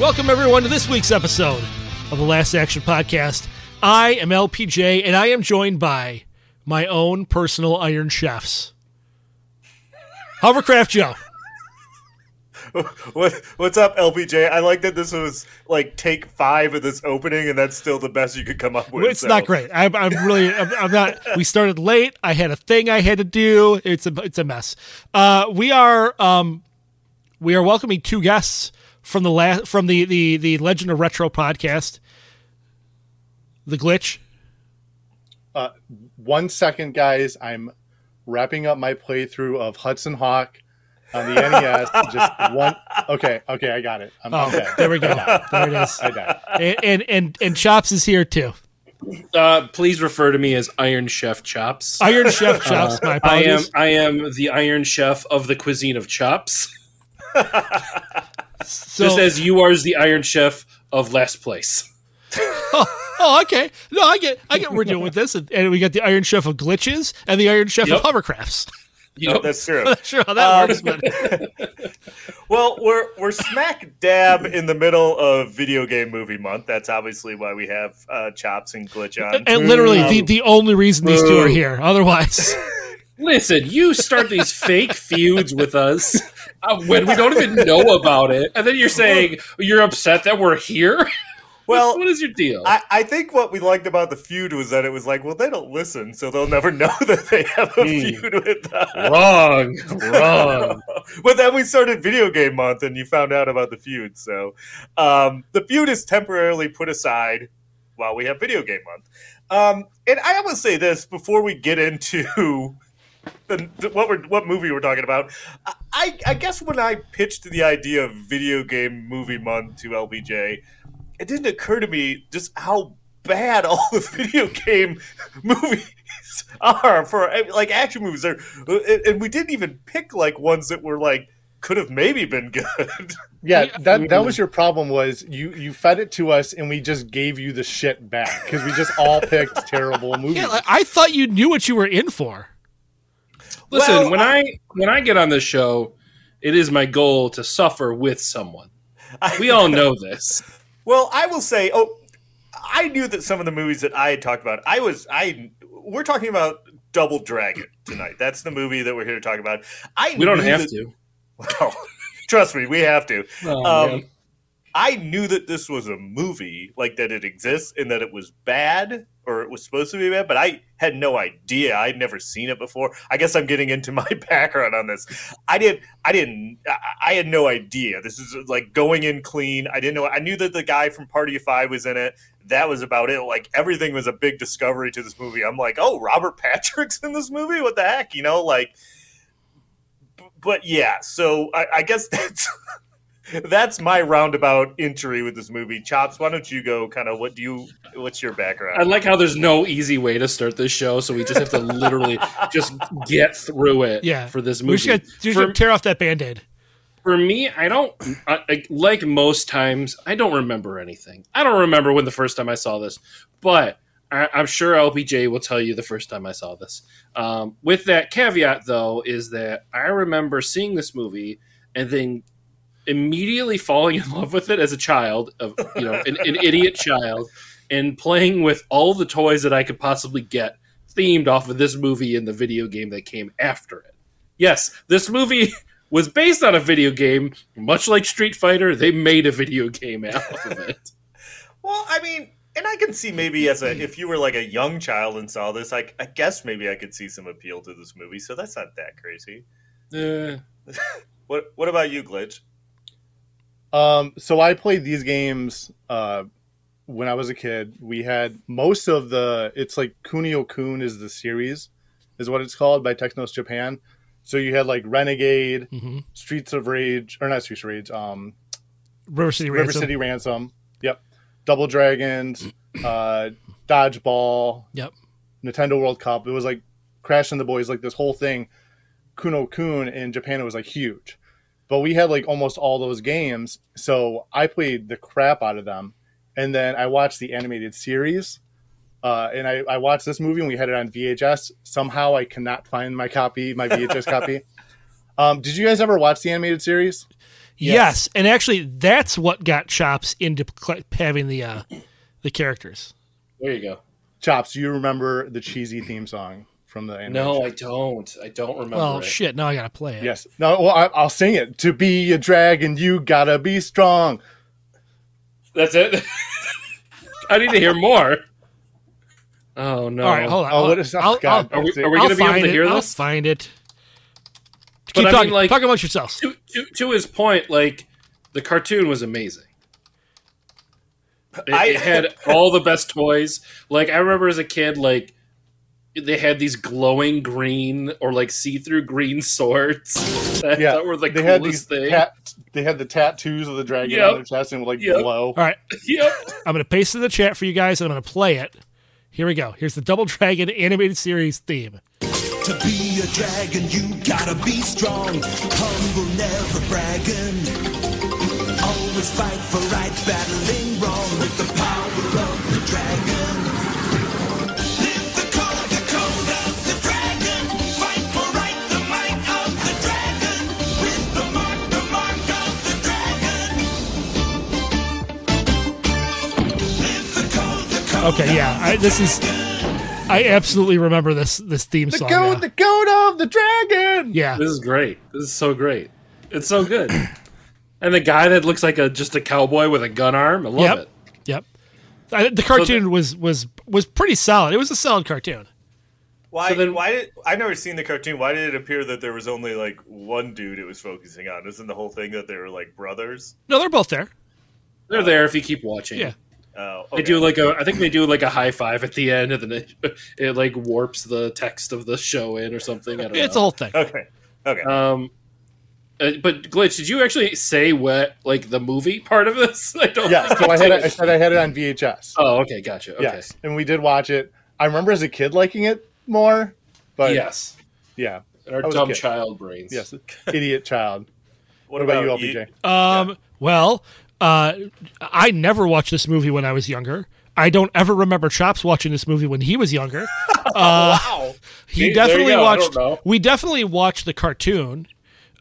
Welcome, everyone, to this week's episode of the Last Action Podcast. I am LPJ, and I am joined by my own personal Iron Chefs. Hovercraft Joe. What, what's up, LPJ? I like that this was like take five of this opening, and that's still the best you could come up with. It's so. not great. I'm, I'm really, I'm, I'm not. We started late. I had a thing I had to do. It's a, it's a mess. Uh, we are, um, we are welcoming two guests from the last, from the the the Legend of Retro podcast. The glitch. Uh, one second, guys. I'm wrapping up my playthrough of Hudson Hawk on the NES. Just one. Okay, okay, I got it. I'm, I'm Oh, dead. there we go. There it is. I died. And and and, and Chops is here too. Uh, please refer to me as Iron Chef Chops. Iron Chef Chops. My I am. I am the Iron Chef of the cuisine of chops. So, Just as you are the Iron Chef of Last Place. oh, okay. No, I get, I get. We're doing with this, and, and we got the Iron Chef of glitches and the Iron Chef Yep. of hovercrafts. You No, know, that's true. I'm not sure how that Um, works, but Well, we're we're smack dab in the middle of video game movie month. That's obviously why we have uh, chops and glitch on. and literally the, Um, the only reason these two are here. Otherwise, listen, you start these fake feuds with us when we don't even know about it, and then you're saying you're upset that we're here. well, what is your deal? I, I think what we liked about the feud was that it was like, well, they don't listen, so they'll never know that they have a Hmm. feud with us. wrong, wrong. but then we started video game month and you found out about the feud so um, the feud is temporarily put aside while we have video game month um, and i will say this before we get into the, the- what we're what movie we're talking about I, I guess when i pitched the idea of video game movie month to LPJ it didn't occur to me just how bad all the video game movies are for like action movies are and we didn't even pick like ones that were like could have maybe been good Yeah, that that was mm-hmm. your problem. Was you you fed it to us and we just gave you the shit back because we just all picked terrible movies. yeah, like, I thought you knew what you were in for. Listen, Well, when I when I get on this show, it is my goal to suffer with someone. We all know this. well i will say oh i knew that some of the movies that i had talked about i was i we're talking about double dragon tonight that's the movie that we're here to talk about i We don't have that- to. well, trust me we have to Oh, um. I knew that this was a movie, like that it exists and that it was bad or it was supposed to be bad, but I had no idea. I'd never seen it before. I guess I'm getting into my background on this. I didn't. I didn't. I, had no idea. This is like going in clean. I didn't know. I knew that the guy from Party of Five was in it. That was about it. Like everything was a big discovery to this movie. I'm like, oh, Robert Patrick's in this movie. What the heck? You know, like. But yeah, so I, I guess that's that's my roundabout entry with this movie. Chops, why don't you go? Kind of what do you? What's your background? I like how there's no easy way to start this show, so we just have to literally just get through it Yeah. for this We movie. just got to For- tear off that band aid. For me, I don't I, I- like most times. I don't remember anything. I don't remember when the first time I saw this, but I, I'm sure LPJ will tell you the first time I saw this. Um, with that caveat, though, is that I remember seeing this movie and then immediately falling in love with it as a child, of you know, an, an idiot child, and playing with all the toys that I could possibly get themed off of this movie and the video game that came after it. Yes, this movie was based on a video game, much like Street Fighter. They made a video game out of it. well, I mean, and I can see maybe as a if you were like a young child and saw this, I, I guess maybe I could see some appeal to this movie. So that's not that crazy. Uh, What What about you, Glitch? Um, so I played these games uh, when I was a kid. We had most of the. It's like Kunio Kun is the series, is what it's called by Technos Japan. So you had like Renegade, Mhm. Streets of Rage, or not Streets of Rage, um, River City River Ransom. City Ransom. Yep. Double Dragons, uh, Dodgeball, Yep. Nintendo World Cup. It was like Crash and the Boys, like this whole thing. Kuno Kun in Japan it was like huge. But we had like almost all those games. So I played the crap out of them. And then I watched the animated series. Uh, and I, I watched this movie and we had it on VHS. Somehow I cannot find my copy, my VHS copy. Um, did you guys ever watch the animated series? Yes. and actually, that's what got Chops into having the uh, the characters. There you go. Chops, do you remember the cheesy theme song from the animated No. I don't. I don't remember. Well, it. shit. Now I gotta play it. Yes. No, well, I, I'll sing it. To be a dragon, you gotta be strong. That's it. I need to hear more. Oh no! All right, hold on. Oh, what is- oh, I'll, God. I'll, Are we, are we going to be able find to it. hear I'll this? find it. But Keep I mean, talking. like- talk amongst yourselves. To, to, to his point, like the cartoon was amazing. It, I- it had all the best toys. Like I remember as a kid, like they had these glowing green or like see-through green swords that, Yeah, that were the they had coolest these thing. tat- they had the tattoos of the dragon Yep. on their chest and would like Yep. glow. All right, Yep. I'm gonna paste it in the chat for you guys, and I'm gonna play it. Here we go. Here's the Double Dragon animated series theme. To be a dragon, you gotta be strong. Humble, never bragging. Always fight for right, battling wrong with the power Okay, yeah. I, this is. I absolutely remember this this theme The song. goat, now. the goat of the dragon. yeah. This is great. This is so great. It's so good. and the guy that looks like a just a cowboy with a gun arm. I love Yep. it. Yep. I, the cartoon was was was pretty solid. It was a solid cartoon. Why? So then- why did I've never seen the cartoon? Why did it appear that there was only like one dude it was focusing on? Isn't the whole thing that they were like brothers? No, they're both there. They're there if you keep watching. Yeah. Oh, They okay. do like a, I think they do like a high five at the end, and then it, it like warps the text of the show in or something. I don't It's a know. whole thing. Okay. Okay. Um, uh, but glitch, did you actually say what like the movie part of this? I don't. Yeah. So I you had it, I said I had it on VHS. Oh, okay, gotcha. Okay. Yes, and we did watch it. I remember as a kid liking it more, but yes. yeah, And our I was a dumb child brains. yes, idiot child. what, What about you, LPJ? Um. Well, uh, I never watched this movie when I was younger. I don't ever remember Chops watching this movie when he was younger. Uh, Wow. he you definitely watched. We definitely watched the cartoon.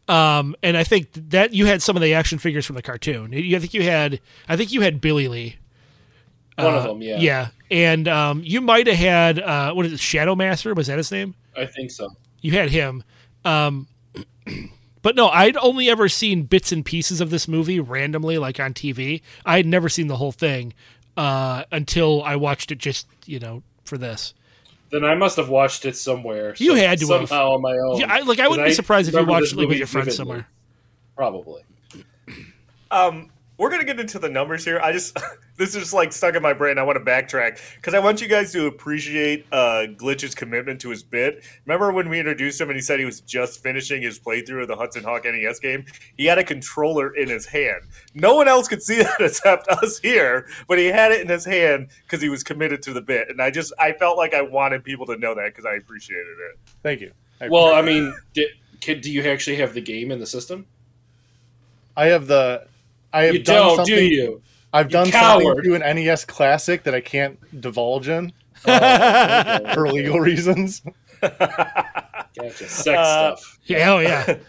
Um, and I think that you had some of the action figures from the cartoon. I think you had. I think you had Billy Lee. One of Uh, them. Yeah. Yeah, and um, you might have had uh, what is it? Shadow Master was that his name? I think so. You had him. Um, but no, I'd only ever seen bits and pieces of this movie randomly, like on TV. I had never seen the whole thing uh, until I watched it just, you know, for this. Then I must have watched it somewhere. You had to have. somehow on my own. Yeah, I, like I wouldn't be surprised if you watched it like, with your friends somewhere. Probably. Um, we're gonna get into the numbers here. I just this is just like stuck in my brain. I want to backtrack because I want you guys to appreciate uh, Glitch's commitment to his bit. Remember when we introduced him and he said he was just finishing his playthrough of the Hudson Hawk NES game? He had a controller in his hand. No one else could see that except us here, but he had it in his hand because he was committed to the bit. And I just I felt like I wanted people to know that because I appreciated it. Thank you. I, Well, I mean, did, kid, do you actually have the game in the system? I have the. I have You done don't, something. do you? I've You done coward. something to an NES classic that I can't divulge in for legal reasons. Gotcha. Sex Uh, stuff. Yeah, oh yeah.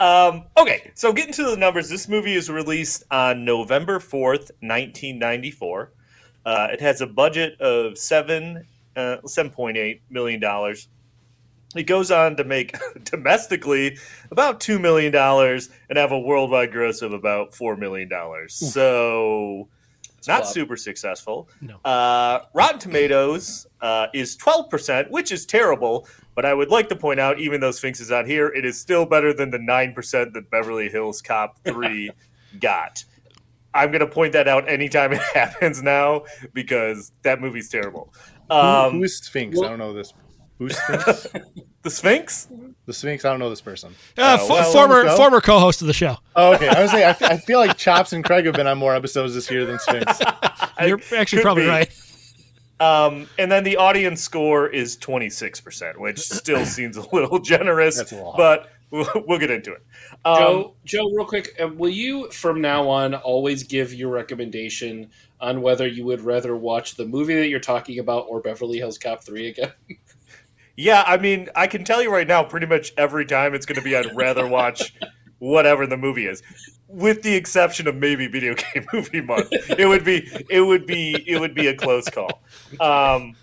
Um, okay, so getting to the numbers, this movie is released on November 4th, 1994. Uh, it has a budget of seven, uh, $7.8 million. It goes on to make domestically about $2 million and have a worldwide gross of about $4 million. So, not flop. super successful. No. Uh, Rotten Tomatoes uh, is 12%, which is terrible. But I would like to point out, even though Sphinx is not here, it is still better than the 9% that Beverly Hills Cop 3 got. I'm going to point that out anytime it happens now because that movie's terrible. Who- Um, who is Sphinx? I don't know this. Who's Sphinx? The Sphinx? the Sphinx. I don't know this person. Uh, Oh, fo- well, former former co-host of the show. Oh, okay. I was saying I, feel like Chops and Craig have been on more episodes this year than Sphinx. You're actually probably be. right. Um, and then the audience score is 26%, which still seems a little generous, That's a lot. but we'll, we'll get into it. Um, Joe, Joe, real quick, uh, will you from now on always give your recommendation on whether you would rather watch the movie that you're talking about or Beverly Hills Cop Three again? Yeah, I mean, I can tell you right now, pretty much every time it's going to be I'd rather watch whatever the movie is, with the exception of maybe video game movie month. It would be, it would be, it would be a close call. Um,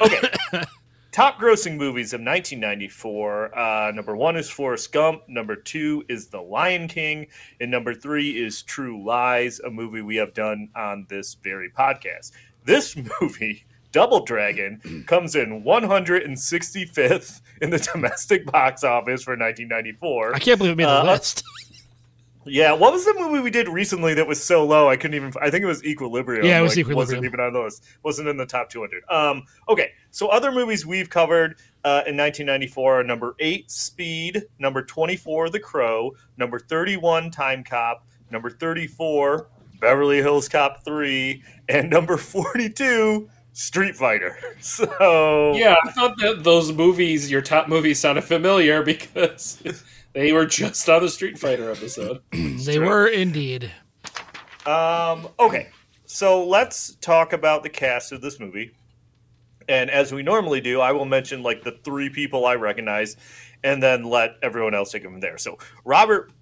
okay, top grossing movies of 1994. Uh, number one is Forrest Gump. Number two is The Lion King, and number three is True Lies, a movie we have done on this very podcast. This movie. Double Dragon comes in 165th in the domestic box office for 1994. I can't believe it made the Uh, list. Yeah, what was the movie we did recently that was so low I couldn't even? I think it was Equilibrium. Yeah, it was like, Wasn't even on the list. Wasn't in the top 200. Um, okay, so other movies we've covered uh, in 1994 are number eight, Speed, number 24, The Crow, number 31, Time Cop, number 34, Beverly Hills Cop 3, and number 42, Street Fighter. So yeah, I thought that those movies, your top movies, sounded familiar because they were just on the Street Fighter episode. They were indeed. Um, okay, so let's talk about the cast of this movie. And as we normally do, I will mention like the three people I recognize, and then let everyone else take them from there. So Robert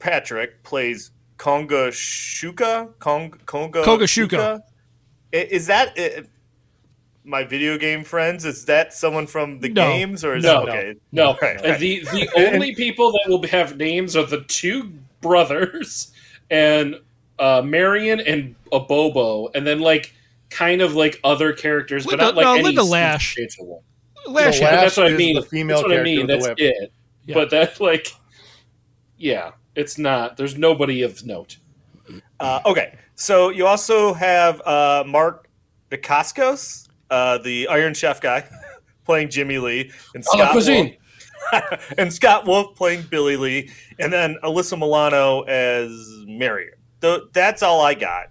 Patrick plays Konga Shuka. Kong, Konga Kogashuka. I- Is that my video game friends? Is that someone from the No. games, or is No, okay? No, Right, Uh, right. the the only people that will have names are the two brothers and uh, Marion and a Bobo, and then like kind of like other characters, Linda- but not like no, any Linda Lash. one. Lash, The Lash that's what I mean. the female that's what I mean. That's it. Yeah. But that like, yeah, it's not. There's nobody of note. Uh, okay, so you also have uh, Mark Dacascos, uh, the Iron Chef guy, playing Jimmy Lee, and Oh, Scott. Wolf, and Scott Wolf playing Billy Lee, and then Alyssa Milano as Marion. Th- that's all I got.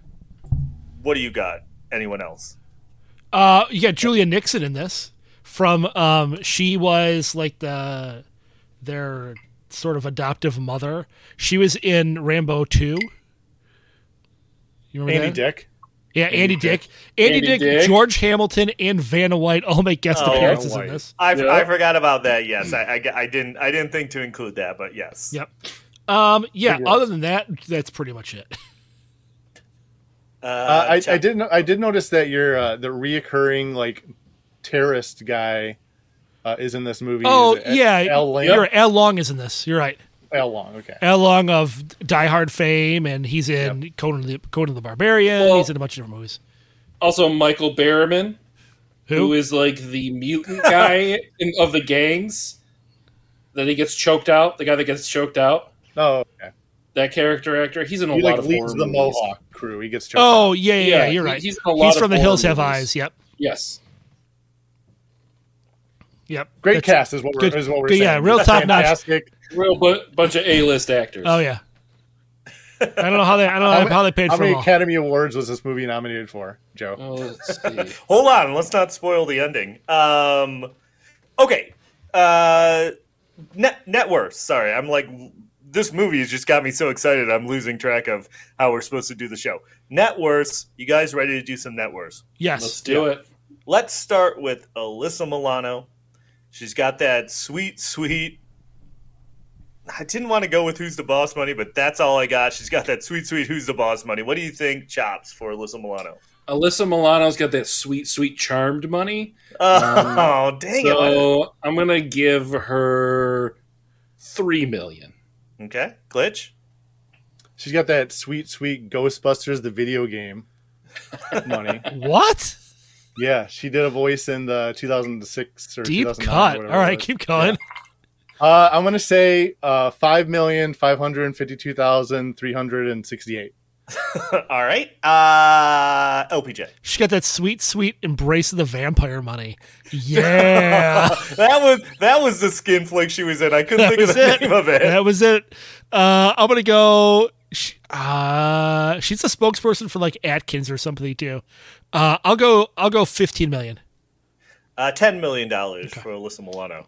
What do you got? Anyone else? Uh, you got Julia Nickson in this. From um, she was like the their sort of adoptive mother. She was in Rambo two. You remember Andy that? Dick. Yeah, Andy, Dick. Andy, Andy Dick, Dick. George Hamilton, and Vanna White all make guest Oh, appearances in this. I, Yeah. I forgot about that. Yes, I, I, I didn't. I didn't think to include that, but yes. Yep. Um, yeah. Big Other than that, that's pretty much it. Uh, Uh, I, I did. no- I did notice that your uh, the reoccurring like terrorist guy uh, is in this movie. Oh Is yeah, Al Lang. you're right. Al Long is in this. You're right. Al Long. Okay. Al Long of Die Hard fame, and he's in Conan the Conan the Barbarian. Well- he's in a bunch of different movies. Also, Michael Berryman, Who? who is like the mutant guy in, of the gangs. That he gets choked out. The guy that gets choked out. Oh, okay. That character actor. He's in a He lot like of leads horror the movies. Mohawk crew. He gets choked Oh out. yeah, yeah, Yeah, yeah, you're he- right. he's in a lot He's of from the horror Hills Have. Eyes. Yep, Yes. yep. Great That's- cast is what we're, good- is what we're good, saying. yeah, real top-notch. Fantastic. Real bu- bunch of A-list actors. Oh yeah. I don't know how they. I don't know How, how, many- they paid how for many them all. Academy Awards was this movie nominated for, Joe? Oh, let's see. Hold on, let's not spoil the ending. Um, okay, uh, net net worth. Sorry, I'm like this movie has just got me so excited. I'm losing track of how we're supposed to do the show. Net worths. You guys ready to do some net worths? Yes. Let's do it. Let's start with Alyssa Milano. She's got that sweet, sweet. I didn't want to go with who's the boss money, but that's all I got. She's got that sweet, sweet who's the boss money. What do you think, chops for Alyssa Milano? Alyssa Milano's got that sweet, sweet charmed money. Oh, um, dang it! So I'm gonna give her three million. Okay, glitch. She's got that sweet, sweet Ghostbusters, the video game money. What? Yeah, she did a voice in the 2006 or Deep cut. whatever All it right, was. keep going. Uh, I'm gonna say uh, five million five hundred fifty-two thousand three hundred and sixty-eight. All right. Uh, LPJ. She got that sweet, sweet embrace of the vampire money. Yeah. that was that was the skin flick she was in. I couldn't that think of the it. name of it. That was it. Uh, I'm gonna go. sh- Uh, she's a spokesperson for like Atkins or something too. Uh, I'll go. I'll go 15 million. Uh, Ten million dollars for Alyssa Milano.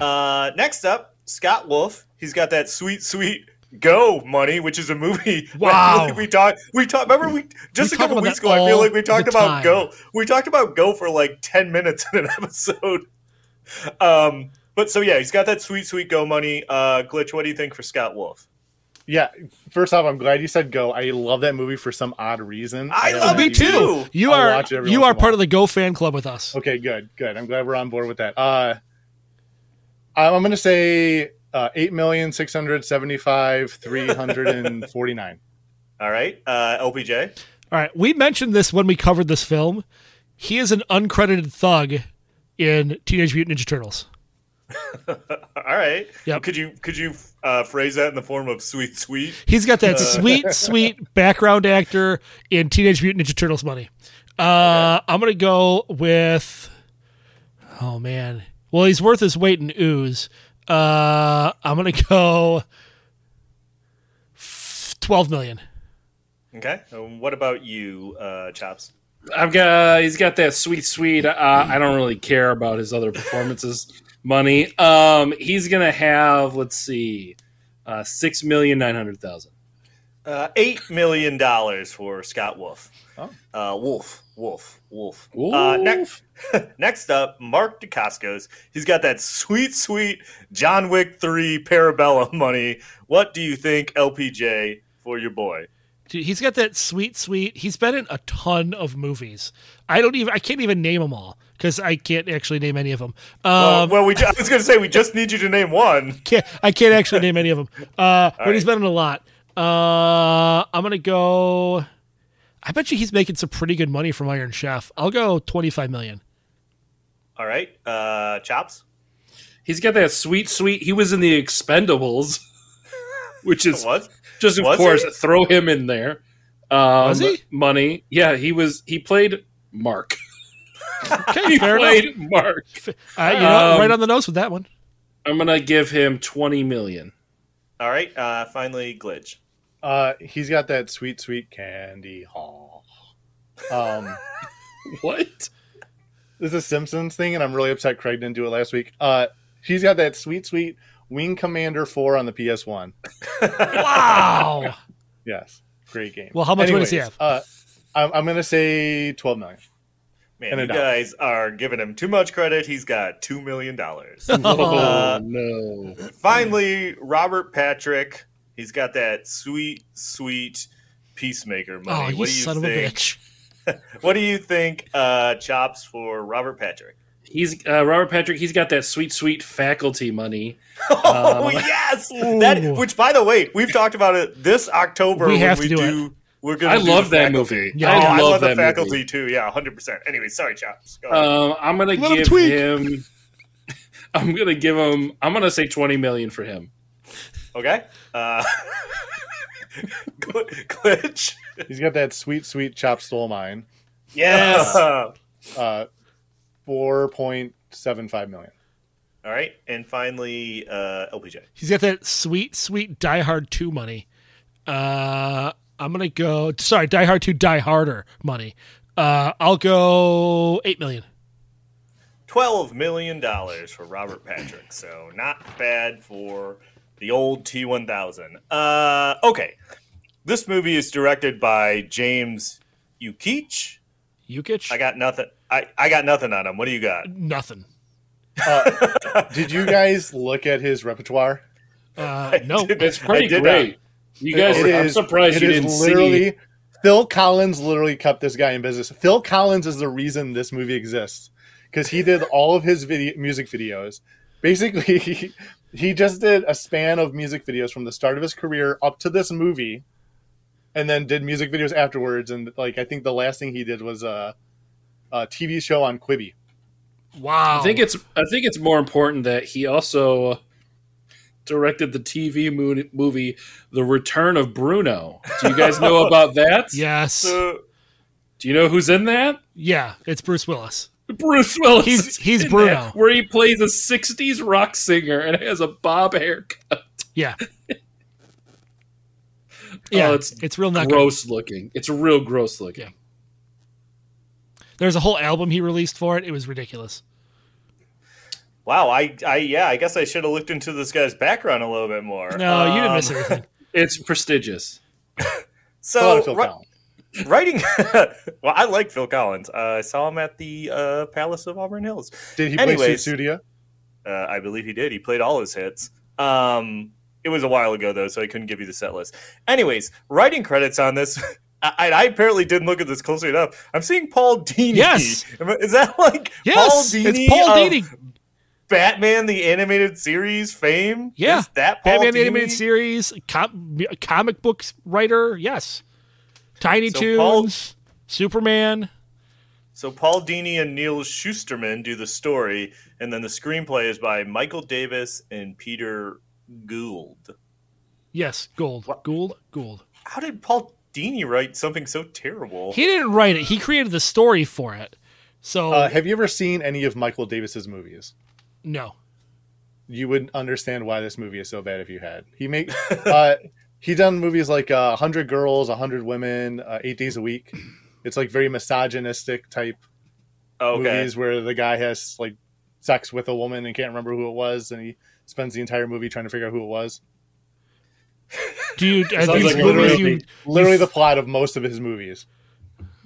Uh, next up, Scott Wolf. He's got that sweet, sweet Go money, which is a movie. that I feel Wow. we talked. We talked. Remember, we just We a couple weeks ago. I feel like we talked about time. Go. We talked about Go for like ten minutes in an episode. Um, but so yeah, he's got that sweet, sweet Go money. Uh, Glitch, what do you think for Scott Wolf? Yeah, first off, I'm glad you said go. I love that movie for some odd reason. I have love it on it DVD. too. You I'll are watch it you are part of the Go fan club with us. Okay, good, good. I'm glad we're on board with that. Uh, I'm I'm gonna say uh, eight million six hundred seventy-five three hundred and forty-nine. All right, uh, LPJ. All right, we mentioned this when we covered this film. He is an uncredited thug in Teenage Mutant Ninja Turtles. All right. Yep. Could you could you uh, phrase that in the form of sweet, sweet? He's got that Uh, sweet, sweet background actor in Teenage Mutant Ninja Turtles money. Uh, I'm gonna go with. Oh man, well he's worth his weight in ooze. Uh, I'm gonna go twelve million. Okay. Um, what about you, uh, Chops? I've got he's got that sweet sweet. Uh, I don't really care about his other performances. Money. Um, he's gonna have let's see, uh, six million nine hundred thousand. Uh, Eight million dollars for Scott Wolf. Oh. Uh, Wolf, Wolf, Wolf. Uh, next, next up, Mark Dacascos. He's got that sweet, sweet John Wick three Parabellum money. What do you think, LPJ, for your boy? Dude, he's got that sweet, sweet. He's been in a ton of movies. I don't even. I can't even name them all because I can't actually name any of them. well, Um, well, we. ju- I was going to say we just need you to name one. can't, I can't actually name any of them. Uh, but right. he's been in a lot. Uh, I'm gonna go. I bet you he's making some pretty good money from Iron Chef. I'll go 25 million. All right, uh, Chops. He's got that sweet sweet. He was in the Expendables, which is What? just of Was course he? throw him in there. Um, Was he? Money. Yeah, he was. He played Mark. Okay, he fair enough. Mark. Uh, you know, Um, right on the nose with that one. I'm gonna give him twenty million. All right, uh, finally, Glitch. Uh, he's got that sweet, sweet candy haul. Um, What? this is a Simpsons thing, and I'm really upset Craig didn't do it last week. Uh, he's got that sweet, sweet Wing Commander Four on the PS1. Wow. Yes, great game. Well, how much money does he Anyways, Uh, I'm, I'm gonna say 12 million. Man, And you guys are giving him too much credit. He's got two million dollars. Oh no! Finally, Robert Patrick. He's got that sweet, sweet peacemaker Oh, money. you what do you son think? of a bitch. What do you think, uh, Chops for Robert Patrick? He's uh, Robert Patrick. He's got that sweet sweet faculty money. Oh Um, yes, that. Which, by the way, we've talked about it this October. We when have we to do do. We're gonna. I do love the that faculty. movie. Yeah, oh, I I love love the faculty movie. too. Yeah, hundred percent. Anyway, sorry, Chops. Go. Um, I'm gonna Let give tweak. him. I'm gonna give him. I'm gonna say twenty million for him. okay. Uh, glitch. He's got that sweet, sweet chop stole mine. Yes. Uh, 4.75 million. All right, and finally, uh, LPJ. He's got that sweet, sweet Die Hard 2 money. Uh, I'm going to go, sorry, Die Hard to Die Harder money. Uh, I'll go 8 million. Twelve million dollars for Robert Patrick. So not bad for the old T one thousand. Uh, okay, this movie is directed by James Ukich. Yukich? I got nothing. I, I got nothing on him. What do you got? Nothing. Did you guys look at his repertoire? Uh, no. It's pretty did great. You guys, It I'm is- surprised it you is didn't literally, see. Phil Collins literally kept this guy in business. Phil Collins is the reason this movie exists because he did all of his video music videos. Basically, he, he just did a span of music videos from the start of his career up to this movie, and then did music videos afterwards. And like, I think the last thing he did was a, a TV show on Quibi. Wow. I think it's. I think it's more important that he also directed the TV mo- movie The Return of Bruno. Do you guys know about that? Yes. So, Do you know who's in that? yeah, it's Bruce Willis. Bruce Willis. He's- he's Bruno. that, where he plays a '60s rock singer and has a bob haircut. Yeah. Yeah, Oh, it's it's it's real not good. gross looking. It's real gross looking. There's a whole album he released for it. It was ridiculous. Wow, I, I, yeah, I guess I should have looked into this guy's background a little bit more. No, you didn't Um, miss anything. It's prestigious. So, Phil ri- writing. well, I like Phil Collins. Uh, I saw him at the uh, Palace of Auburn Hills. Did he play Anyways. Sussudio? Uh, I believe he did. He played all his hits. Um, it was a while ago though, so I couldn't give you the set list. Anyways, writing credits on this. I, I apparently didn't look at this closely enough. I'm seeing Paul Dini. Yes. Is that like Yes, Paul Dini? it's Paul of Dini. Batman the animated series fame. Yeah, is that Paul Batman Dini? animated series, com- comic books writer. Yes, Tiny So Toons, Paul- Superman. So Paul Dini and Neal Shusterman do the story, and then the screenplay is by Michael Davis and Peter Gould. Yes, Gold, Gould, Gould. How did Paul Dini write something so terrible? He didn't write it. He created the story for it. So Uh, have you ever seen any of Michael Davis's movies? No, You wouldn't understand why this movie is so bad if you had. He make uh, he done movies like uh, Hundred Girls, Hundred Women, uh, Eight Days a Week. It's like very misogynistic type okay. movies where the guy has like sex with a woman and can't remember who it was, and he spends the entire movie trying to figure out who it was. do you? Are these like a movies really- you? Literally the plot of most of his movies.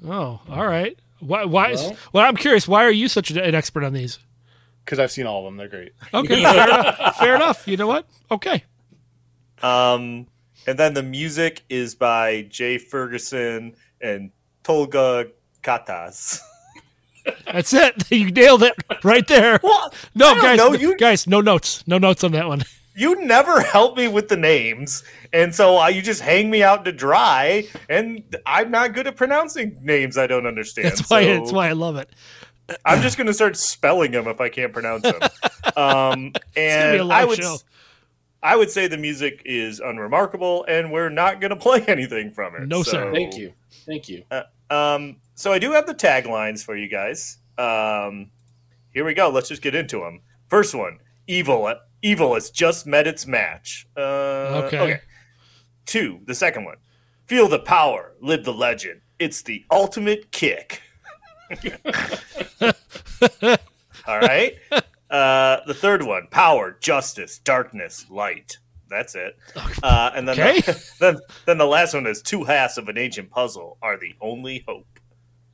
Oh, all right. Why? Why? Well- well, I'm curious. Why are you such an expert on these? Because I've seen all of them. They're great. Okay, fair, enough. fair enough. You know what? Okay. Um, and then the music is by Jay Ferguson and Tolga Katas. That's it. You nailed it right there. What? No, guys, know. no- You guys, no notes. No notes on that one. you never help me with the names, and so uh, you just hang me out to dry. And I'm not good at pronouncing names I don't understand. That's why. so That's why I love it. I'm just going to start spelling them if I can't pronounce them. Um, gonna be a and I would, show. I would say the music is unremarkable, and we're not going to play anything from it. No, sir. Thank you. Thank you. Um, so I do have the taglines for you guys. Um, here we go. Let's just get into them. First one: Evil. Evil has just met its match. Uh, Okay. Two. The second one: Feel the power. Live the legend. It's the ultimate kick. All right. Uh, the third one: Power, justice, darkness, light. That's it. Uh, and then, Okay. the, then, then the last one is two halves of an ancient puzzle are the only hope.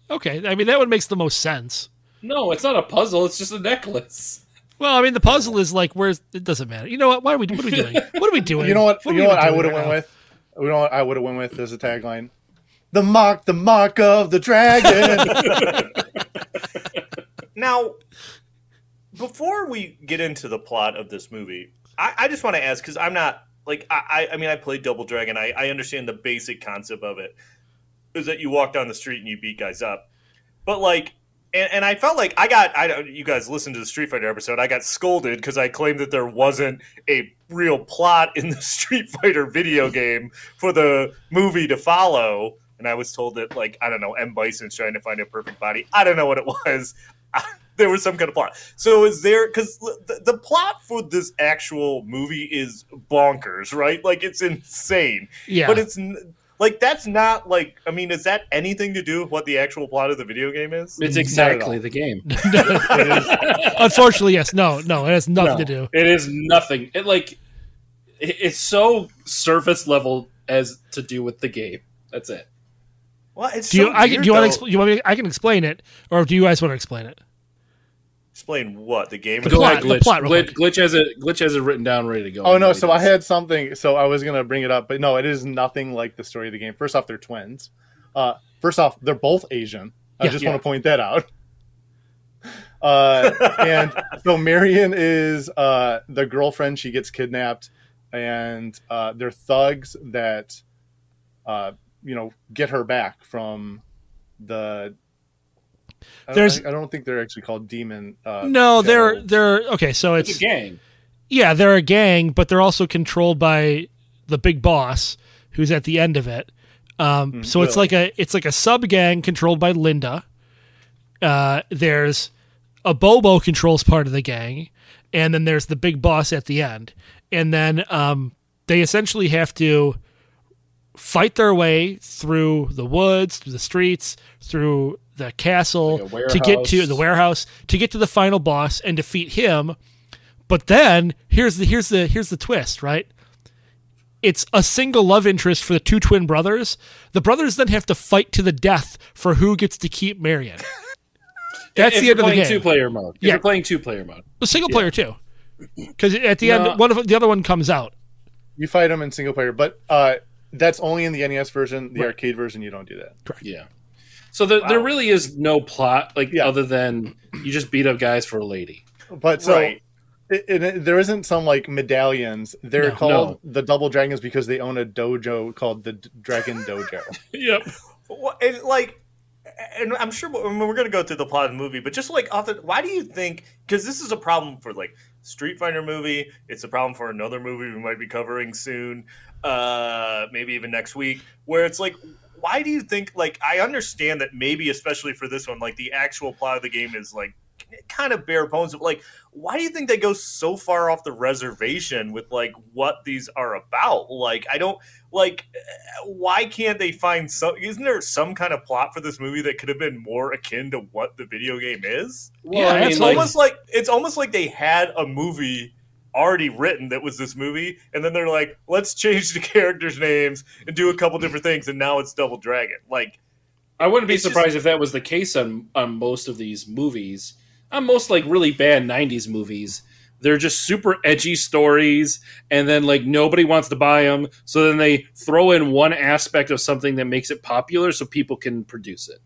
Okay. I mean, that one makes the most sense. No, it's not a puzzle. It's just a necklace. Well, I mean, the puzzle is like, where's it doesn't matter. You know what? Why are we? What are we doing? What are we doing? You know what? are you know what I would have right went now? with. You know what I would have went with as a tagline. The mark, the mark of the dragon. Now, before we get into the plot of this movie, I, I just want to ask because I'm not like I, I I mean I played Double Dragon. I, I understand the basic concept of it is that you walk down the street and you beat guys up, but like. And, and I felt like I got I don't you guys listened to the Street Fighter episode. I got scolded because I claimed that there wasn't a real plot in the Street Fighter video game for the movie to follow. And I was told that like I don't know, M Bison's trying to find a perfect body. I don't know what it was. there was some kind of plot. So is there because the, the plot for this actual movie is bonkers, right? Like it's insane. Yeah. But it's like that's not like I mean, is that anything to do with what the actual plot of the video game is? It's exactly the game. Unfortunately, yes. No, no, it has nothing No, to do. It is nothing. It like it's so surface level as to do with the game. That's it. Well, it's Do you? so I weird, Do you want though. to? You want me? I can explain it, or do you guys want to explain it? explain what the game? The is? Go plot- ahead, the glitch. plot glitch, glitch has it. Glitch has it written down, ready to go. oh no! Nobody So I had something. So I was gonna bring it up, but no, it is nothing like the story of the game. First off, they're twins. Uh, first off, they're both Asian. I Yeah. just Yeah. want to point that out. Uh, and so Marion is uh, the girlfriend. She gets kidnapped, and uh, they're thugs that, uh, you know, get her back from the. I don't, There's- I don't think they're actually called demon. Uh, no, they're they're okay. So It's it's a gang. yeah, they're a gang, but they're also controlled by the big boss, who's at the end of it. Um, so it's like a it's like a sub gang controlled by Linda. Uh, there's a Bobo controls part of the gang, and then there's the big boss at the end, and then um, they essentially have to fight their way through the woods, through the streets, through the castle Like to get to the warehouse to get to the final boss and defeat him. But then here's the here's the here's the twist, right? It's a single love interest for the two twin brothers. The brothers then have to fight to the death for who gets to keep Marion. That's if the end of the game. two player mode. If Yeah. you're playing two player mode. The single player too, because at the No. end, one of the other one comes out. You fight them in single player, but uh, that's only in the NES version. The Right. arcade version, you don't do that. Yeah. So there, there really is no plot, like Yeah. other than you just beat up guys for a lady. But so Right. it, it, there isn't some like medallions. They're No. called No. the Double Dragons because they own a dojo called the Dragon Dojo. Yep. Well, and like, and I'm sure I mean, we're going to go through the plot of the movie, but just like, off the, why do you think? Because this is a problem for like Street Fighter movie. It's a problem for another movie we might be covering soon, uh, maybe even next week. Where it's like, why do you think? Like, I understand that maybe, especially for this one, like the actual plot of the game is like kind of bare bones. But like, why do you think they go so far off the reservation with like what these are about? Like, I don't like why can't they find some isn't there some kind of plot for this movie that could have been more akin to what the video game is Well, Yeah, I mean, it's like, almost like it's almost like they had a movie already written that was this movie and then they're like let's change the characters names and do a couple different things and now it's double dragon like I wouldn't be it's just- surprised if that was the case on on most of these movies. On most like really bad '90s movies, they're just super edgy stories, and then like nobody wants to buy them, so then they throw in one aspect of something that makes it popular, so people can produce it.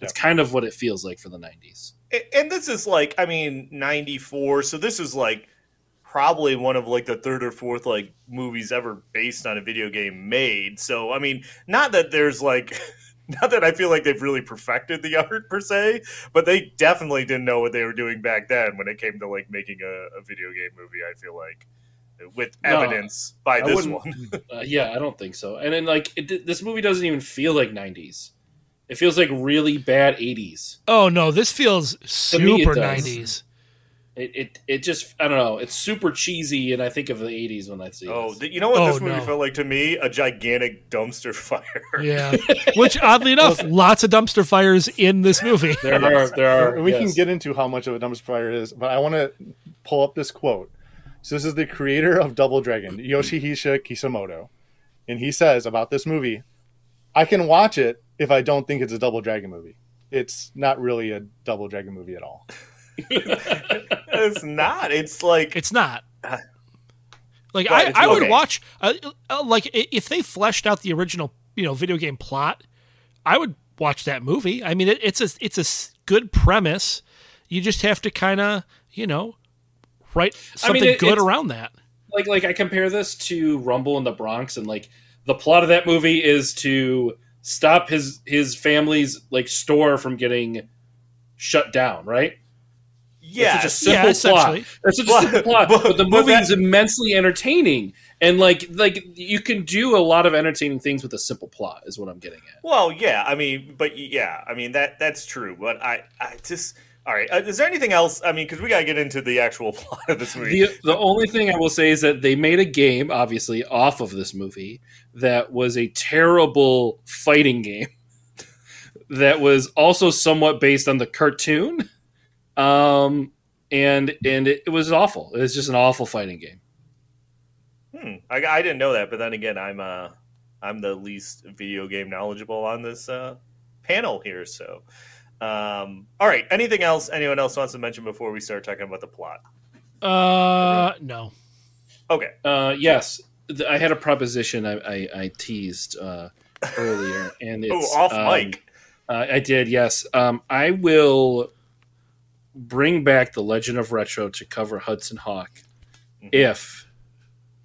That's kind of what it feels like for the '90s. and this is like i mean 94 so this is like probably one of like the third or fourth like movies ever based on a video game made so i mean not that there's like not that I feel like they've really perfected the art per se, but they definitely didn't know what they were doing back then when it came to like making a, a video game movie. I feel like with evidence no, by this one. uh, yeah, I don't think so. And then like it, this movie doesn't even feel like '90s. It feels like really bad '80s. Oh no, this feels super '90s. It, it it just I don't know. It's super cheesy, and I think of the '80s when I see. oh this. you know what Oh, this movie no. felt like to me a gigantic dumpster fire Yeah, which oddly enough, lots of dumpster fires in this movie. there are there are. And we can get into how much of a dumpster fire it is, but I want to pull up this quote. So this is the creator of Double Dragon, Yoshihisa Kisamoto, and he says about this movie, "I can watch it if I don't think it's a Double Dragon movie. It's not really a Double Dragon movie at all." it's not it's like It's not. Like I, I would okay. watch uh, uh, like if they fleshed out the original you know video game plot, I would watch that movie. I mean, it, it's a it's a good premise. You just have to kind of you know write I mean, something it- good around that. like like I compare this to Rumble in the Bronx, and like the plot of that movie is to stop his his family's like store from getting shut down, right? Yeah such a simple Yeah, plot. That's such a But- simple plot, but- but, the movie is immensely entertaining, and like like you can do a lot of entertaining things with a simple plot. Is what I'm getting at. Well, yeah, I mean, but yeah, I mean that that's true. But I, I just all right. Uh, is there anything else? I mean, because we gotta get into the actual plot of this movie. The, the only thing I will say is that they made a game, obviously, off of this movie that was a terrible fighting game that was also somewhat based on the cartoon. Um, and and it, it was awful. It was just an awful fighting game. Hmm, I, I didn't know that, but then again, I'm uh, I'm the least video game knowledgeable on this uh, panel here. So, um, all right. Anything else? Anyone else wants to mention before we start talking about the plot? Uh, no. Okay. Uh, yes, I had a proposition I, I, I teased uh, earlier, and Oh, it's off um, mic. Uh, I did, yes. Um, I will bring back the Legend of Retro to cover Hudson Hawk Mm-hmm. if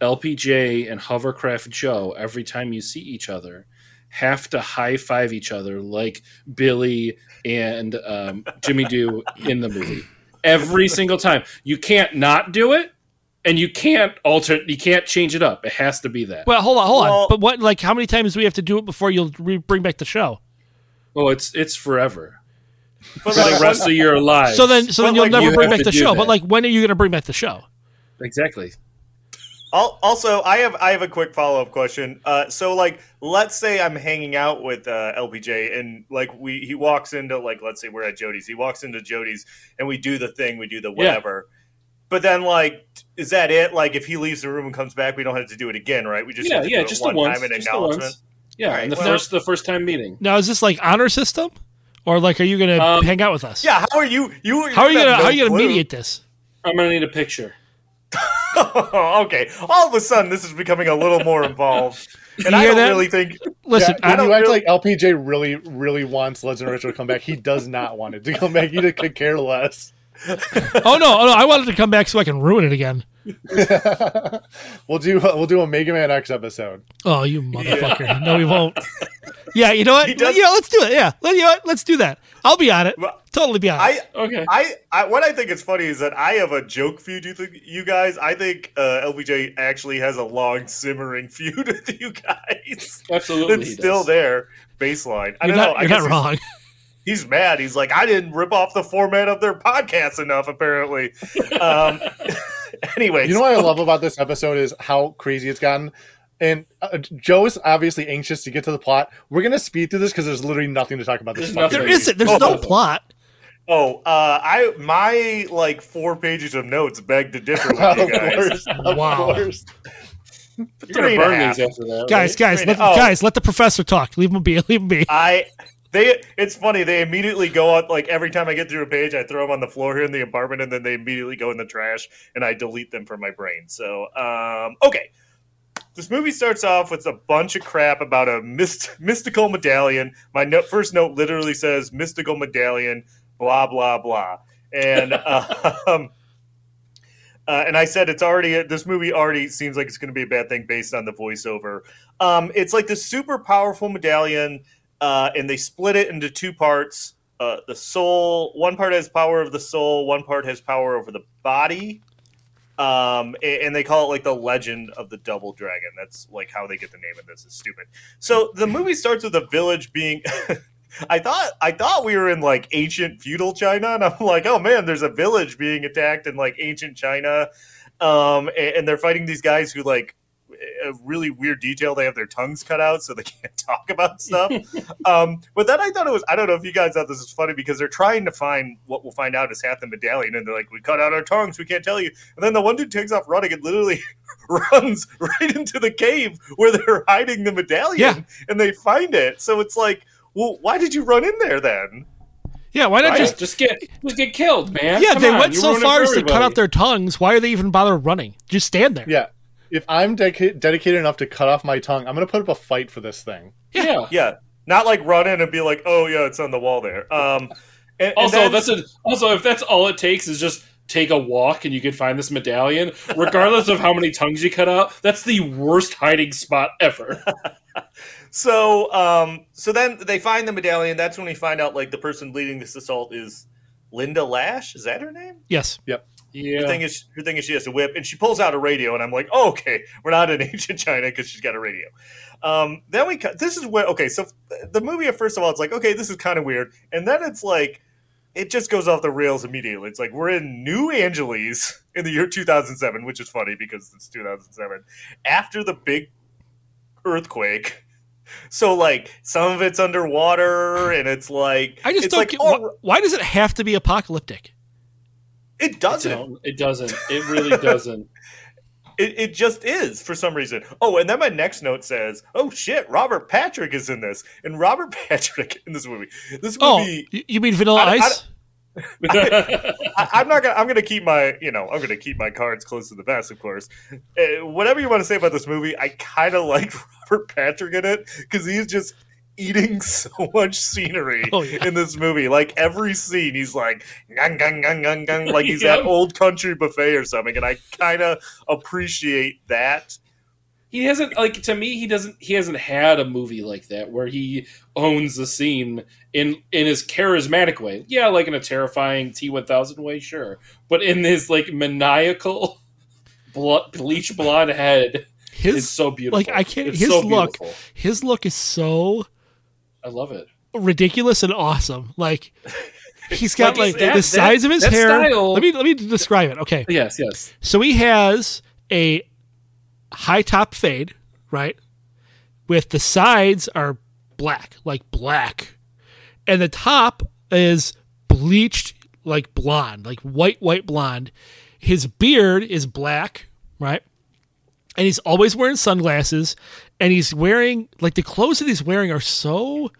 LPJ and Hovercraft Joe, every time you see each other, have to high five each other like Billy and um, Jimmy do in the movie. Every single time. You can't not do it. and you can't alter. You can't change it up. It has to be that. Well, hold on, hold Well- on. But what, like, how many times do we have to do it before you'll re- bring back the show? Oh, it's it's forever But for the like, rest of your lives. So then, so then you'll like, never you bring back the show. that. But like, when are you going to bring back the show? exactly. Al- Also, I have I have a quick follow up question. Uh, so, like, let's say I'm hanging out with uh, LPJ, and like we he walks into like let's say we're at Jody's. He walks into Jody's, and we do the thing, we do the whatever. But then, like, is that it? Like, if he leaves the room and comes back, we don't have to do it again, right? We just yeah, have to yeah, do it just the one once. time in acknowledgement. Yeah, Alright, and the well- first the first time meeting. Now, is this like honor system, or like, are you going to Um, hang out with us? Yeah, how are you? You How are you going to no how are you going to mediate this? I'm gonna need a picture. okay, all of a sudden this is becoming a little more involved, and You I hear don't that? really think. Listen, yeah, I don't. you act really- like LPJ really, really wants Legend of Ritual to come back. He does not want it to come back. He just could care less. Oh no, oh, no! I wanted to come back so I can ruin it again. we'll do we'll do a Mega Man X episode. Oh, you motherfucker! No, we won't. Yeah, you know what? He does- yeah, let's do it. Yeah, let, you know what? let's do that. I'll be on it. Well, Totally be on it. Okay. I, I what I think is funny is that I have a joke feud with you, think you guys. I think uh, LPJ actually has a long simmering feud with you guys. Absolutely, it's still does. there, baseline. I you're don't not, know. You're guess not he's- wrong. He's mad. He's like, I didn't rip off the format of their podcast enough. Apparently. Um, anyways, You know what I love about this episode is how crazy it's gotten. And uh, Joe's obviously anxious to get to the plot. We're gonna speed through this because there's literally nothing to talk about. This There's fucking nothing. There movie. isn't. There's no Oh. plot. Oh, uh, I my like four pages of notes beg to differ with you guys. course, of Wow. course. You're gonna burn these after that, Guys, right? guys, let, oh. guys, let the professor talk. Leave him be. Leave him be. I they it's funny they immediately go out like every time I get through a page I throw them on the floor here in the apartment and then they immediately go in the trash and I delete them from my brain. So um, okay, this movie starts off with a bunch of crap about a myst- mystical medallion. My note, first note literally says mystical medallion, blah blah blah, and um, uh, and I said it's already this movie already seems like it's going to be a bad thing based on the voiceover. Um, it's like this super powerful medallion, uh, and they split it into two parts. Uh, the soul, one part has power of the soul, one part has power over the body. Um, a- and they call it like the legend of the double dragon. That's like how they get the name of this. Is stupid. So the movie starts with a village being. I thought I thought we were in like ancient feudal China, and I'm like, oh man, there's a village being attacked in like ancient China, um, and, and they're fighting these guys who like a really weird detail. They have their tongues cut out so they can't talk about stuff. um, but then I thought it was I don't know if you guys thought this was funny because they're trying to find what we'll find out is half the medallion, and they're like, we cut out our tongues, we can't tell you. And then the one dude takes off running and literally runs right into the cave where they're hiding the medallion, Yeah. and they find it. So it's like, well, why did you run in there then? Yeah, why not Right? just? Just, get just get killed, man. Yeah, Come they on, went you so far as to cut out their tongues. Why are they even bother running? Just stand there. Yeah. If I'm dedica- dedicated enough to cut off my tongue, I'm gonna put up a fight for this thing. Yeah. Yeah, not like run in and be like, oh yeah, it's on the wall there. Um, and, and Also, then- that's a also if that's all it takes is just take a walk and you could find this medallion, regardless of how many tongues you cut out. That's the worst hiding spot ever. So, um, so then they find the medallion. That's when we find out like the person leading this assault is Linda Lash. Is that her name? Yes. Her Yeah. thing is, her thing is she has a whip, and she pulls out a radio, and I'm like, oh, okay, we're not in ancient China because she's got a radio. Um, then we cut. This is where okay, so the movie first of all, it's like okay, this is kind of weird, and then it's like it just goes off the rails immediately. It's like we're in New Angeles in the year 2007, which is funny because it's 2007 after the big earthquake. So like some of it's underwater, and it's like I just it's don't like get oh, why, why does it have to be apocalyptic? It doesn't. No, it doesn't. It really doesn't. It, it just is for some reason. Oh, and then my next note says, "Oh shit, Robert Patrick is in this." And Robert Patrick in this movie. This Oh, movie. y- you mean Vanilla I- I- Ice? I, I'm not gonna. I'm gonna keep my. You know, I'm gonna keep my cards close to the vest, of course. Uh, whatever you want to say about this movie, I kind of like Robert Patrick in it because he's just eating so much scenery Oh, yeah. in this movie. Like every scene, he's like gung gung gung gung gung, like he's Yep. at old country buffet or something, and I kind of appreciate that. he hasn't like to me he doesn't he hasn't had a movie like that where he owns the scene in in his charismatic way yeah like in a terrifying t1000 way sure but in his like maniacal blo- bleach blonde head His is so beautiful. Like I can't. It's his so look. beautiful. His look is so I love it. ridiculous and awesome. Like he's got Like, like, that- the size that- of his hair. style- Let me let me describe it. Okay. Yes, yes. So he has a high top fade, right? With the sides are black, like black. And the top is bleached like blonde, like white, white blonde. His beard is black, right? And he's always wearing sunglasses. And he's wearing, like, the clothes that he's wearing are so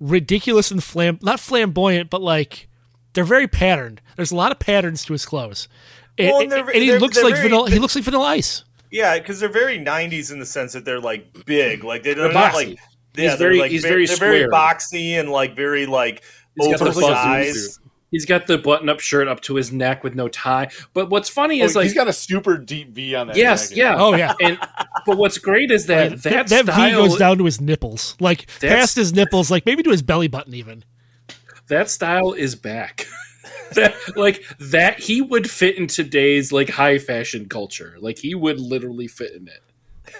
ridiculous and flam, not flamboyant, but like, they're very patterned. There's a lot of patterns to his clothes. And, Well, and and he they're- looks they're like very- vanilla. He looks like Vanilla Ice. Yeah, because they're very '90s in the sense that they're like big, like they're, They're not boxy. like He's yeah, they're very- like he's ve- very they're very boxy and like very like He's got the button- oversized. He's got the button-up shirt up to his neck with no tie. But what's funny Oh, is like he's got a super deep V on that. yes, jacket. yeah, Oh, yeah. And but what's great is that Like, that, that, style, V goes down to his nipples, like past his nipples, like maybe to his belly button even. that style is back. that like that he would fit in today's like high fashion culture. Like he would literally fit in it.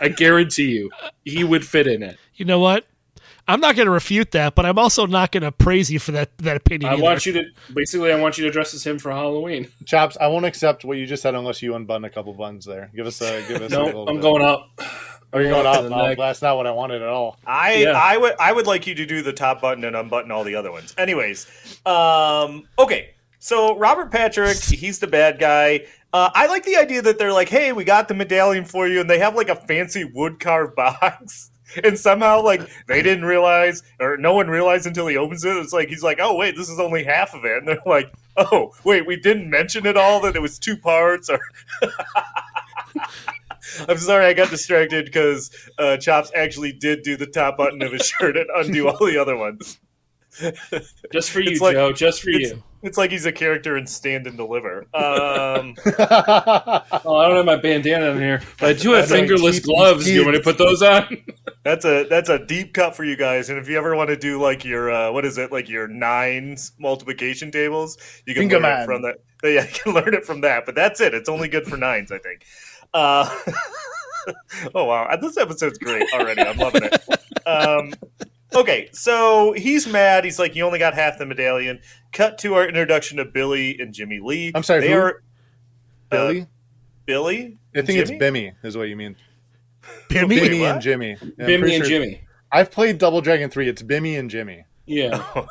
I guarantee you, he would fit in it. You know what? I'm not going to refute that, but I'm also not going to praise you for that that opinion. I either. want you to basically. I want you to dress as him for Halloween. Chops, I won't accept what you just said unless you unbutton a couple buttons there. Give us a give us a No, little I'm bit. going up. Are you going up? the No, that's not what I wanted at all. I Yeah. I would I would like you to do the top button and unbutton all the other ones. Anyways, um, okay. So Robert Patrick, he's the bad guy. Uh, I like the idea that they're like, "Hey, we got the medallion for you," and they have like a fancy wood carved box. And somehow, like they didn't realize, or no one realized until he opens it. It's like he's like, "Oh wait, this is only half of it." And they're like, "Oh wait, we didn't mention it all that it was two parts." Or I'm sorry, I got distracted because uh, Chops actually did do the top button of his shirt and undo all the other ones. Just for you, It's like- Joe. Just for It's, you. it's like he's a character in Stand and Deliver. Um, Oh, I don't have my bandana in here, but I do have fingerless Keep- gloves. keep- You want to put those on? that's a that's a deep cut for you guys. And if you ever want to do like your uh, what is it like your nines multiplication tables, you can Finger learn it from that. Yeah, you can learn it from that. But that's it. It's only good for nines, I think. Uh, oh wow, this episode's great already. I'm loving it. Um, okay, so he's mad. He's like, you only got half the medallion. Cut to our introduction to Billy and Jimmy Lee. I'm sorry, they who? are Billy? uh, Billy. I and think it's Jimmy? Bimmy, is what you mean. Bimmy? Bimmy what? and Jimmy. Yeah, Bimmy and sure- Jimmy. I've played Double Dragon 3. It's Bimmy and Jimmy. Yeah.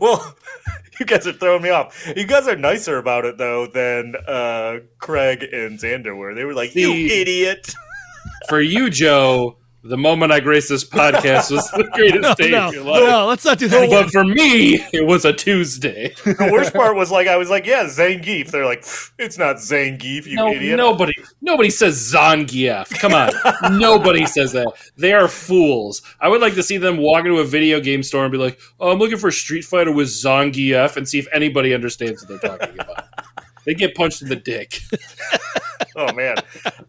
Well, you guys are throwing me off. You guys are nicer about it though than uh, Craig and Xander were. They were like, "You idiot." For you, Joe, the moment I graced this podcast was the greatest No, day no, of your life. no, let's not do that again. But for me, it was a Tuesday. The worst part was like I was like, "Yeah, Zangief." They're like, "It's not Zangief, you No, idiot." nobody, nobody says Zangief. Come on, nobody says that. They are fools. I would like to see them walk into a video game store and be like, "Oh, I'm looking for Street Fighter with Zangief," and see if anybody understands what they're talking about. They get punched in the dick. oh man.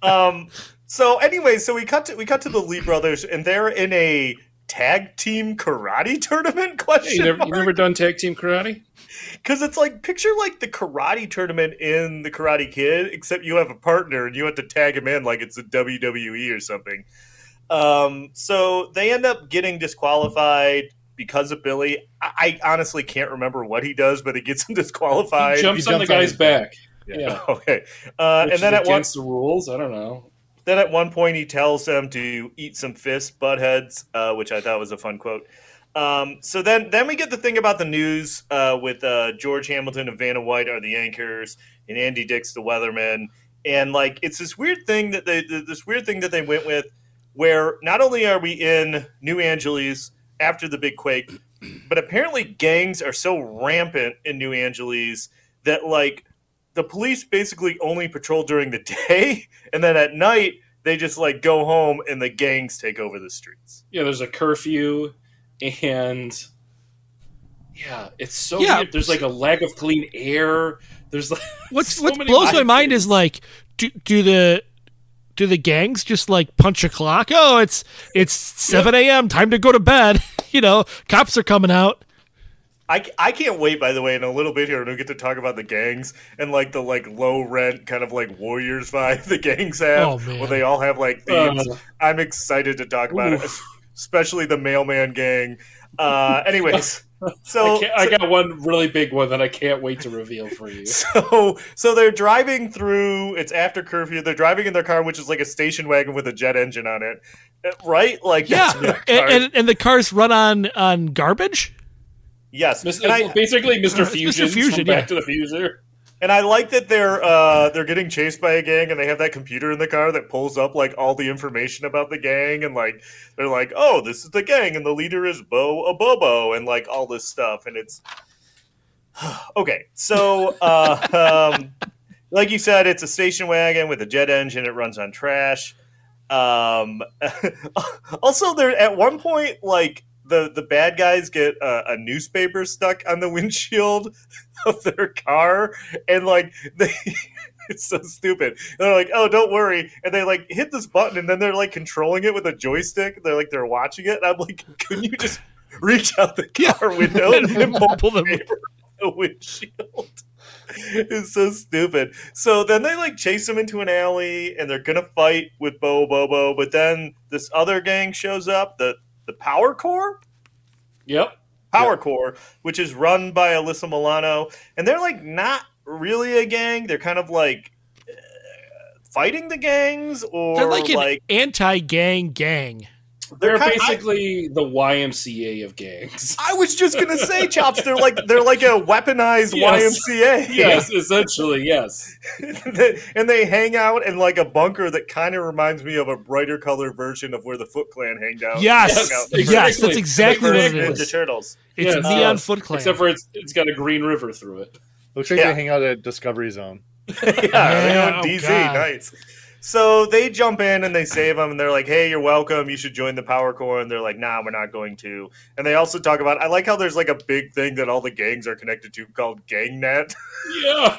Um. So anyway, so we cut to we cut to the Lee brothers, and they're in a tag team karate tournament. Hey, Question you, never, mark? you never done tag team karate? Because it's like picture like the karate tournament in the Karate Kid, except you have a partner and you have to tag him in like it's a WWE or something. Um, so they end up getting disqualified because of Billy. I, I honestly can't remember what he does, but it gets him disqualified. He jumps he on the jumps on guy's his back. Yeah. Yeah, Okay, uh, Which and then is at one against the rules. I don't know. Then at one point he tells them to eat some fists, buttheads, uh, which I thought was a fun quote. Um, so then, then we get the thing about the news uh, with uh, George Hamilton and Vanna White are the anchors, and Andy Dick's the weatherman, and like it's this weird thing that they this weird thing that they went with, where not only are we in New Angeles after the big quake, but apparently gangs are so rampant in New Angeles that like the police basically only patrol during the day, and then at night they just like go home and the gangs take over the streets. Yeah, there's a curfew, and yeah, it's so Yeah. weird. There's like a lack of clean air. There's like What's so what blows my mind is like, do do the do the gangs just like punch a clock? Oh, it's it's seven a.m. Time to go to bed. you know, cops are coming out. I, I can't wait. By the way, in a little bit here, when we get to talk about the gangs and like the like low rent kind of like warriors vibe the gangs have, Oh, man. where they all have like themes. Uh. I'm excited to talk about it, especially the mailman gang. Uh, anyways, so I, I got one really big one that I can't wait to reveal for you. so so they're driving through. It's after curfew. They're driving in their car, which is like a station wagon with a jet engine on it, Uh, right? Like Yeah, that's what a and, and and the cars run on on garbage. Yes. Mr. And I, basically, Mr. Mr. Fusion, Fusion, from Back to the Fuser. And I like that they're uh, they're getting chased by a gang, and they have that computer in the car that pulls up like all the information about the gang, and like they're like, "Oh, this is the gang, and the leader is Bo Abobo," and like all this stuff, and it's okay. So, uh, um, like you said, it's a station wagon with a jet engine. It runs on trash. Um, also, there at one point, like the the bad guys get a, a newspaper stuck on the windshield of their car, and like they. It's so stupid. They're like, "Oh, don't worry," and they like hit this button, and then they're like controlling it with a joystick. They're like they're watching it, and I'm like, "Couldn't you just reach out the car window and pull Pull them. paper the windshield. It's so stupid. So then they like chase him into an alley and they're gonna fight with Bo Bobo, but then this other gang shows up, the the Power Corps? Yep. Power Corps, which is run by Alyssa Milano, and they're like not really a gang. They're kind of like uh, fighting the gangs or They're like an like anti-gang gang. They're, kind- I- basically the YMCA of gangs. I was just gonna say, Chops. They're like they're like a weaponized Yes. YMCA. yes, essentially, yes. and they hang out in like a bunker that kind of reminds me of a brighter color version of where the Foot Clan hanged out. Yes, Hung out in yes, first- that's exactly the what it first Ninja is. Turtles. It's Yes, Neon yes. Foot Clan. Except for it's it's got a green river through it. Looks like Yeah. they hang out at Discovery Zone. yeah, they Yeah, own oh, DZ. God. Nice. So they jump in and they save them, and they're like, "Hey, you're welcome. You should join the Power Corps." And they're like, "Nah, we're not going to." And they also talk about. I like how there's like a big thing that all the gangs are connected to called GangNet. Yeah,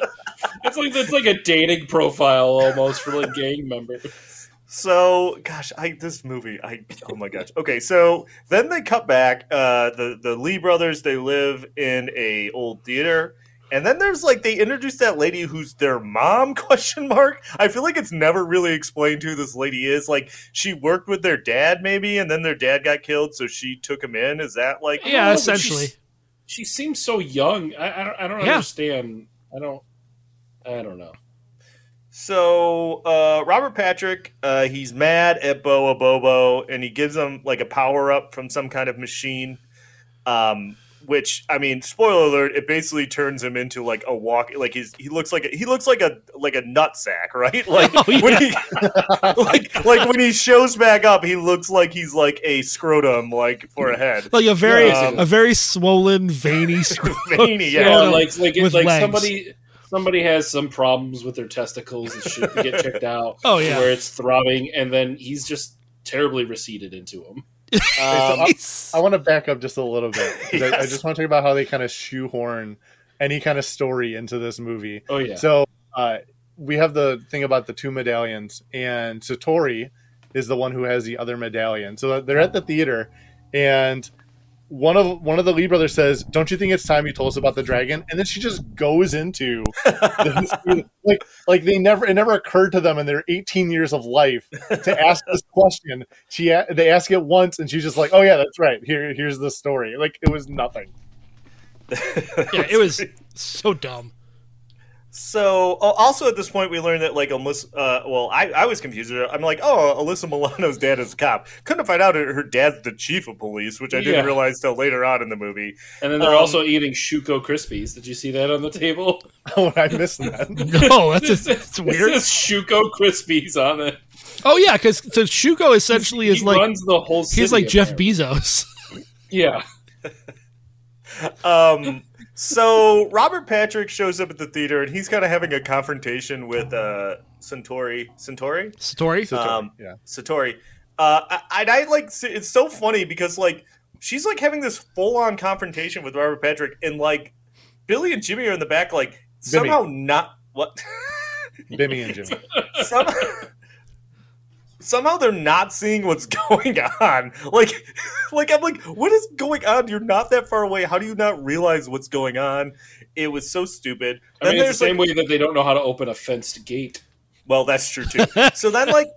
it's like it's like a dating profile almost for like gang members. So, gosh, I this movie, I oh my gosh. Okay, so then they cut back. Uh, the the Lee brothers they live in a old theater, and then there's like they introduce that lady who's their mom? Question mark. I feel like it's never really explained who this lady is. Like she worked with their dad, maybe, and then their dad got killed, so she took him in. Is that like Yeah, know, essentially. She seems so young. I, I don't. I don't Yeah. understand. I don't. I don't know. So uh, Robert Patrick, uh, he's mad at Bo Abobo, and he gives him like a power up from some kind of machine. Um, which I mean, spoiler alert, it basically turns him into like a walk. Like he's he looks like a, he looks like a like a nut sack, right? Like Oh, yeah. when he like like when he shows back up, he looks like he's like a scrotum, like for a head. like a very Um, a very swollen, veiny, scrotum. Veiny, yeah. Yeah, like like with like legs. somebody somebody has some problems with their testicles and should get checked out. Oh, yeah. where it's throbbing, and then he's just terribly receded into him. Um, He's- I want to back up just a little bit. 'cause I, I just want to talk about how they kind of shoehorn any kind of story into this movie. oh yeah, So uh, we have the thing about the two medallions, and Satori is the one who has the other medallion. So they're at the theater, and one of one of the Lee brothers says, "Don't you think it's time you told us about the dragon?" And then she just goes into the like like they never it never occurred to them in their 18 years of life to ask this question. She a- they ask it once, and she's just like, "Oh yeah, that's right. Here here's the story." Like it was nothing. yeah, it was so dumb. So oh, also at this point we learned that like Alyssa, uh, well I, I was confused. I'm like oh Alyssa Milano's dad is a cop. Couldn't find out her dad's the chief of police, which I didn't Yeah. realize till later on in the movie. and then they're um, also eating Shuko Krispies. Did you see that on the table? Oh, I missed that. No, that's just, it's weird. says Shuko Krispies on it. Oh yeah, because so Shuko essentially he is like runs the whole. City, he's like Jeff apparently. Bezos. Yeah, Um, so Robert Patrick shows up at the theater and he's kind of having a confrontation with uh, Centauri. Centauri. Story. Satori, Um, yeah. Satori. Uh, I, I, I like it's so funny because like she's like having this full on confrontation with Robert Patrick and like Billy and Jimmy are in the back like somehow not what Bimmy and Jimmy. some, somehow they're not seeing what's going on. Like, like I'm like, what is going on? You're not that far away. How do you not realize what's going on? It was so stupid. I mean, it's the same like- way that they don't know how to open a fenced gate. Well, that's true too. so then, like,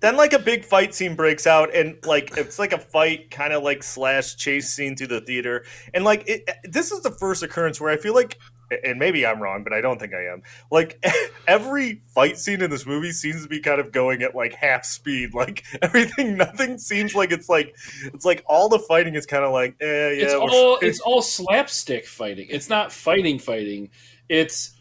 then like a big fight scene breaks out, and like it's like a fight kind of like slash chase scene through the theater, and like it, this is the first occurrence where I feel like, and maybe I'm wrong, but I don't think I am. Like every fight scene in this movie seems to be kind of going at like half speed. Like everything, nothing seems like it's like it's like all the fighting is kind of like, eh, yeah, it's all it's all slapstick fighting. It's not fighting fighting. It's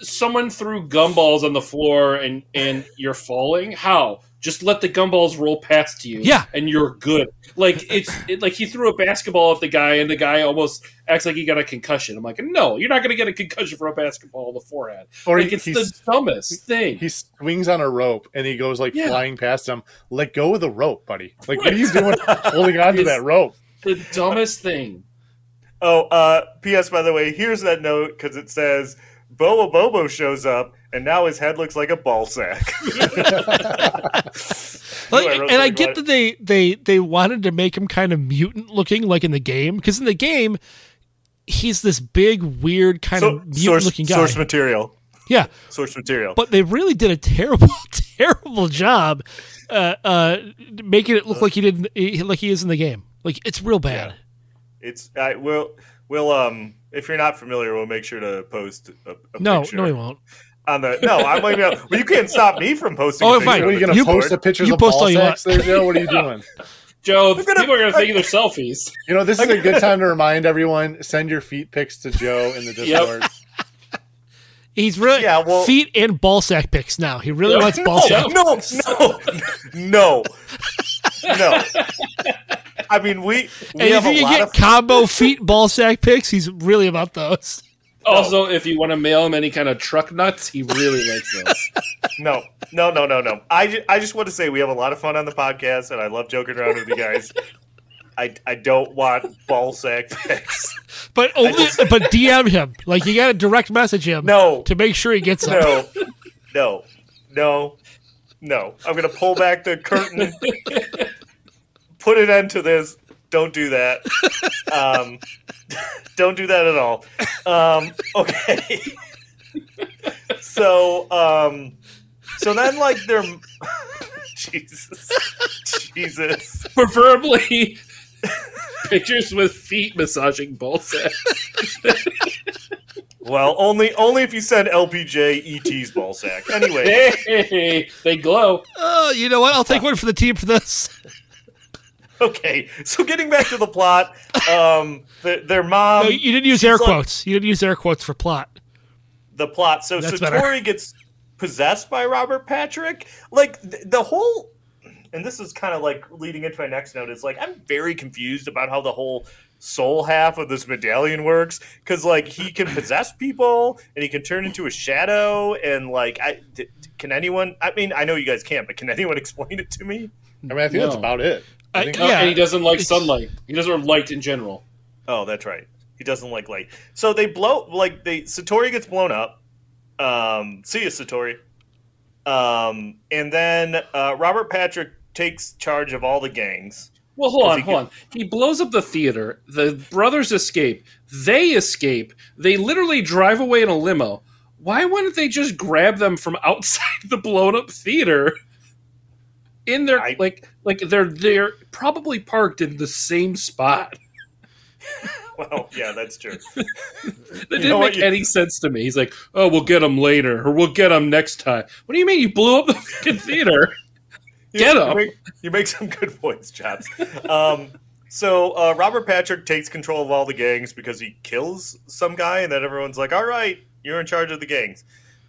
someone threw gumballs on the floor and and you're falling. How? Just let the gumballs roll past you. Yeah. and you're good. Like it's it, like he threw a basketball at the guy and the guy almost acts like he got a concussion. I'm like, no, you're not going to get a concussion from a basketball in the forehead. Or like he- it's the dumbest thing. He swings on a rope and he goes like Yeah. flying past him. Let go of the rope, buddy. Like, what are you doing holding on to that rope? the dumbest thing. Oh, uh, P.S. By the way, here's that note because it says Bo Abobo shows up and now his head looks like a ball sack. Like, and I get that they they they wanted to make him kind of mutant looking, like in the game, because in the game he's this big, weird kind So- of mutant source, looking guy. source material. yeah, Source material. but they really did a terrible, terrible job uh, uh, making it look like he did, like he is in the game. Like it's real bad. it's I will we'll um if you're not familiar, we'll make sure to post a, a No, picture no, he won't. On the no. I'm like, well, you can't stop me from posting. Oh, a picture fine. What are you going to You- post Discord. the pictures you of post ball all you sacks there, Joe? What are you doing? Joe, gonna- people are going to think they're selfies. You know, this is a good time to remind everyone: send your feet pics to Joe in the Discord. He's really Yeah, well- feet and ball sack picks now. He really Yeah. wants ball No, sack. no, no, no, no. I mean, we we And if have you a lot can get of combo feet ball sack picks, he's really about those. Also, if you want to mail him any kind of truck nuts, he really likes those. No, no, no, no, no. I, ju- I just want to say we have a lot of fun on the podcast, and I love joking around with you guys. I, I don't want ball sack picks. But only, just- but DM him. Like you got to direct message him. No. to make sure he gets them. No, no, no, no. I'm gonna pull back the curtain, put an end to this. Don't do that. Um, don't do that at all. Um, okay. so, um, so then, like, they're Jesus, Jesus. Preferably pictures with feet massaging ball sacks. Well, only only if you send LPJ ET's ball sack. Anyway, Hey, they glow. Oh, you know what? I'll take one for the team for this. okay. So getting back to the plot, um, the, their mom. No, you didn't use air like- quotes. You didn't use air quotes for plot. the plot. So That's Satori better. gets possessed by Robert Patrick. Like th- the whole, and this is kind of like leading into my next note. Is like I'm very confused about how the whole soul half of this medallion works because like he can possess people and he can turn into a shadow and like I d- can anyone? I mean, I know you guys can't, but can anyone explain it to me? I mean, I think that's about it. I I- think No, Yeah, and he doesn't like sunlight. He doesn't like light in general. Oh, that's right. He doesn't like light. So they blow like they Satori gets blown up. Um, see you, Satori. Um, and then uh, Robert Patrick takes charge of all the gangs. Well, hold on, he hold on. He blows up the theater. The brothers escape. They escape. They literally drive away in a limo. Why wouldn't they just grab them from outside the blown up theater? In their I- like, like they're they're probably parked in the same spot. Well, yeah, that's true. That know didn't make you- any sense to me. He's like, "Oh, we'll get them later, or we'll get them next time." What do you mean you blew up the fucking theater? Get You 'em. make, you make some good points, Chops. Um, so uh, Robert Patrick takes control of all the gangs because he kills some guy, and then everyone's like, "All right, you're in charge of the gangs."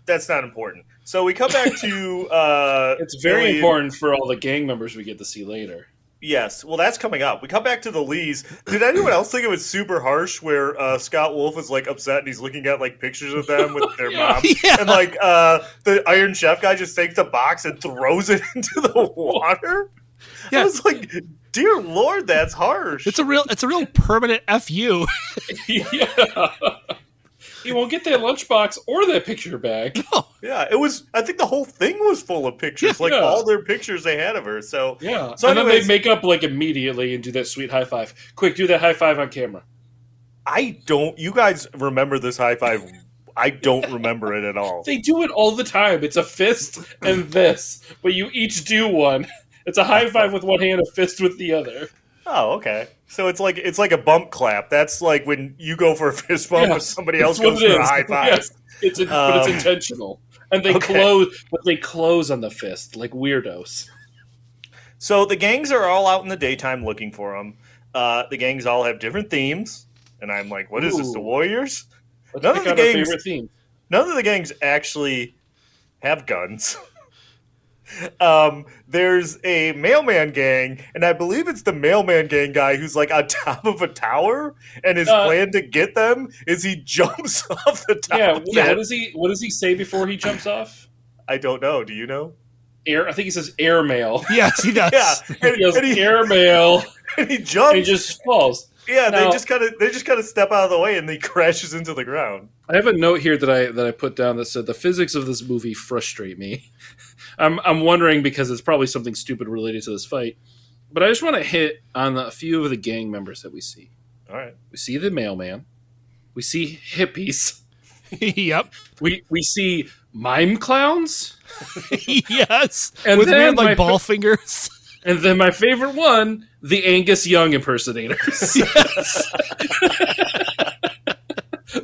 That's not important. So we come back to. Uh, It's very Billy- important for all the gang members we get to see later. Yes, well, that's coming up. We come back to the Lees. Did anyone else think it was super harsh where uh, Scott Wolf is like upset and he's looking at like pictures of them with their Yeah. mom, Yeah. and like uh, the Iron Chef guy just takes the box and throws it into the water? Yeah. I was like, dear lord, that's harsh. It's a real, it's a real permanent fu. yeah. He won't get that lunchbox or that picture bag. Yeah, it was. I think the whole thing was full of pictures, like Yeah. all their pictures they had of her. So Yeah. So and then they make up like immediately and do that sweet high five. Quick, do that high five on camera. I don't. You guys remember this high five? I don't remember it at all. They do it all the time. It's a fist and this, but you each do one. It's a high five with one hand, a fist with the other. Oh, okay. So it's like it's like a bump clap. That's like when you go for a fist bump, and Yes, somebody else goes for a high five. Yes, it's a, but it's Um, intentional, and they okay. close, but they close on the fist like weirdos. So the gangs are all out in the daytime looking for them. Uh, the gangs all have different themes, and I'm like, what is this? The Warriors? Let's None of the gangs. None of the gangs actually have guns. um, there's a mailman gang, and I believe it's the mailman gang guy who's like on top of a tower, and his Uh, plan to get them is he jumps off the top. Yeah, of what, does he? What does he say before he jumps off? I don't know. Do you know? Air. I think he says airmail. Yes, he does. Yeah, and, He goes and he, airmail, and he and jumps. he just falls. yeah, they just kind of they just kind of step out of the way, and he crashes into the ground. I have a note here that I that I put down that said the physics of this movie frustrate me. I'm I'm wondering because it's probably something stupid related to this fight, but I just want to hit on a few of the gang members that we see. All right. We see the mailman, we see hippies, yep. we we see mime clowns, yes. And With then weird like my- ball fingers. and then my favorite one, the Angus Young impersonators.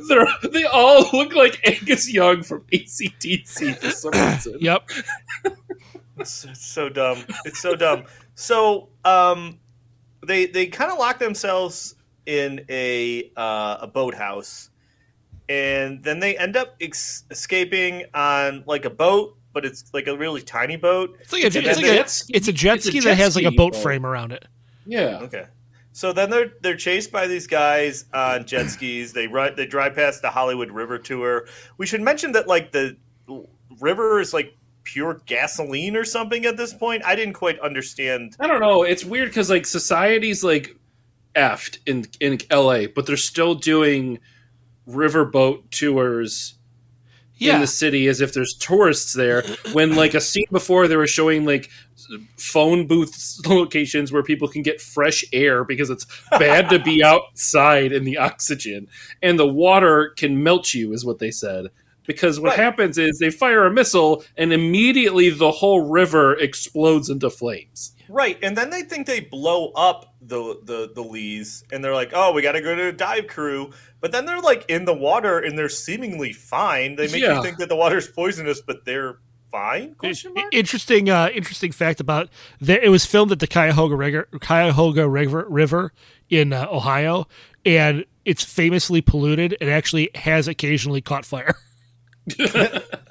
They're, they all look like Angus Young from AC/DC for some reason. Yep. It's, it's so dumb. It's so dumb. So, um, they they kind of lock themselves in a uh, a boathouse, and then they end up ex- escaping on like a boat, but it's like a really tiny boat. It's like a, And it's like a, it's a jet It's a ski jet that has like a boat boat. frame around it. Yeah. Okay. So then they're they're chased by these guys on jet skis. They run they drive past the Hollywood River tour. We should mention that like the river is like pure gasoline or something at this point. I didn't quite understand. I don't know. It's weird because like society's like effed in in LA, but they're still doing riverboat tours Yeah. in the city as if there's tourists there. When like a scene before they were showing like phone booth locations where people can get fresh air because it's bad to be outside in the oxygen and the water can melt you is what they said. Because what Right. happens is they fire a missile and immediately the whole river explodes into flames. Right, and then they think they blow up the the the Lees, and they're like, "Oh, we got to go to a dive crew." But then they're like in the water, and they're seemingly fine. They make Yeah. you think that the water's poisonous, but they're fine? Question mark. Interesting, uh, interesting fact about that. It was filmed at the Cuyahoga River, Cuyahoga River, River in uh, Ohio, and it's famously polluted. It actually has occasionally caught fire.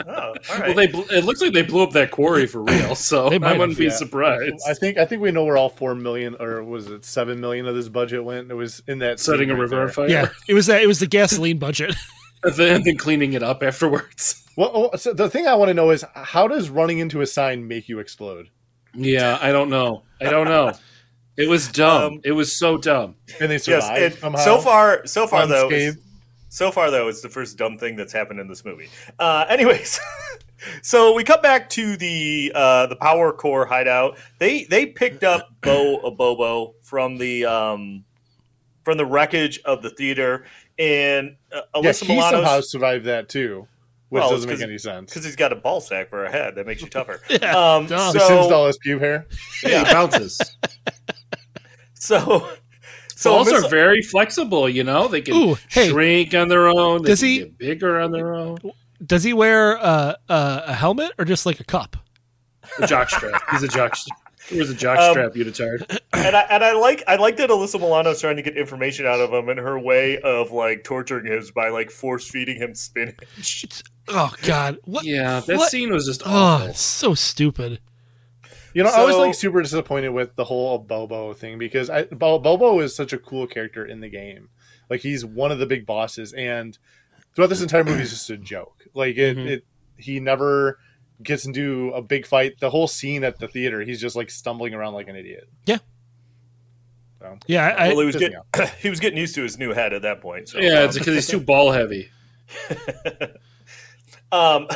Oh, all Well, they bl- it looks like they blew up that quarry for real, so I wouldn't have, be yeah. surprised. I think I think we know where all four million or was it seven million of this budget went. It was in that Setting scene a right river there. on fire, Yeah, it was that. It was the gasoline budget. and then, cleaning it up afterwards. Well, oh, so the thing I want to know is how does running into a sign make you explode? Yeah, I don't know. I don't know. It was dumb. Um, it was so dumb. And they yes, survive and somehow. so far, so far though, unscathed? it's- so far though, it's the first dumb thing that's happened in this movie. Uh, anyways, so we cut back to the uh, the Power Corps hideout. They they picked up Bo Abobo from the um, from the wreckage of the theater, and uh, yeah, Alyssa he somehow survived that too, which Well, doesn't make any sense. because he's got a ball sack for a head that makes you tougher. Yeah, um, dumb. Singed so all his pube hair. Yeah, he bounces. so so Balls Miss- are very flexible. You know, they can Ooh, hey. shrink on their own. They Does can he- get bigger on their own? Does he wear uh, uh, a helmet or just like a cup? A jock strap. He's a jock. He was a jock Um, strap unitard. and I and I like I like that Alyssa Milano's trying to get information out of him, and her way of like torturing him is by like force feeding him spinach. Oh God, what? Yeah, that what? scene was just Oh, awful. it's so stupid. You know, I was like super disappointed with the whole Bobo thing because I, Bobo is such a cool character in the game. Like he's one of the big bosses, and throughout this entire movie, he's just a joke. Like it, Mhm. it, he never gets into a big fight. The whole scene at the theater, he's just like stumbling around like an idiot. Yeah. So, Yeah, I, well, he was getting he was getting used to his new head at that point. So yeah, um, it's because he's too ball heavy. um,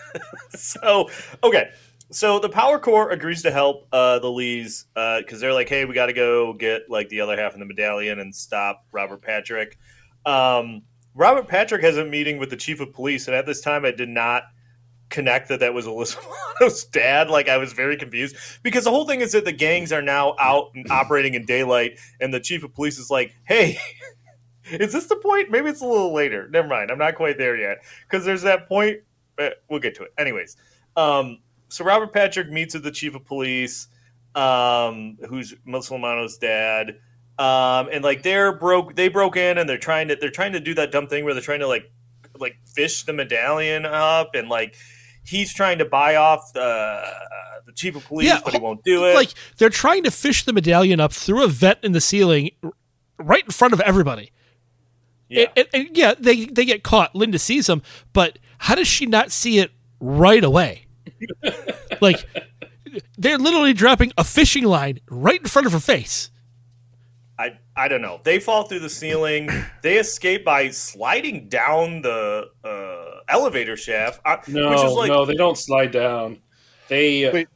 so okay, so the Power Corps agrees to help uh, the Lees because they're like, hey, we got to go get like the other half of the medallion and stop Robert Patrick. Um, Robert Patrick has a meeting with the chief of police, and at this time, I did not connect that that was Alyssa Milano's dad. Like I was very confused because the whole thing is that the gangs are now out and operating in daylight, and the chief of police is like, "Hey, is this the point? Maybe it's a little later. Never mind, I'm not quite there yet because there's that point. eh, we'll get to it, anyways. Um, so Robert Patrick meets with the chief of police, um, who's Muslimano's dad. Um, and like they're broke, they broke in and they're trying to they're trying to do that dumb thing where they're trying to like like fish the medallion up and like he's trying to buy off the uh, the chief of police, but he won't do it. Like they're trying to fish the medallion up through a vent in the ceiling, right in front of everybody. Yeah. And, and- and yeah, they they get caught. Linda sees them, but how does she not see it right away? like they're literally dropping a fishing line right in front of her face. I I don't know. They fall through the ceiling. They escape by sliding down the uh, elevator shaft, uh, No, which is like no, they don't slide down. They. Uh, Wait.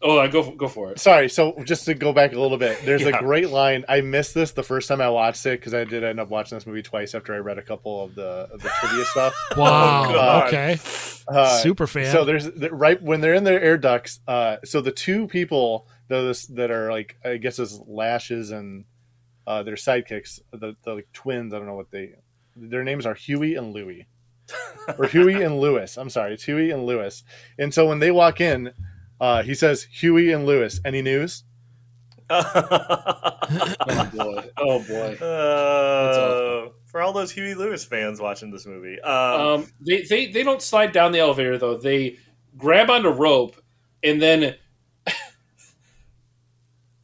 Oh, go go for it. Sorry, so just to go back a little bit, there's Yeah. a great line. I missed this the first time I watched it because I did end up watching this movie twice after I read a couple of the of the trivia stuff. Wow. God. okay. Uh, Super fan. So there's the, right when they're in their air ducts. Uh, so the two people those that are like I guess as lashes and uh, their sidekicks, the, the like twins. I don't know what they. Their names are Huey and Louie, or Huey and Lewis. I'm sorry, it's Huey and Lewis. And so when they walk in, uh, he says Huey and Lewis. Any news? Oh boy. Oh boy. Uh, for all those Huey Lewis fans watching this movie, um, Um, they, they they don't slide down the elevator though. They grab onto rope and then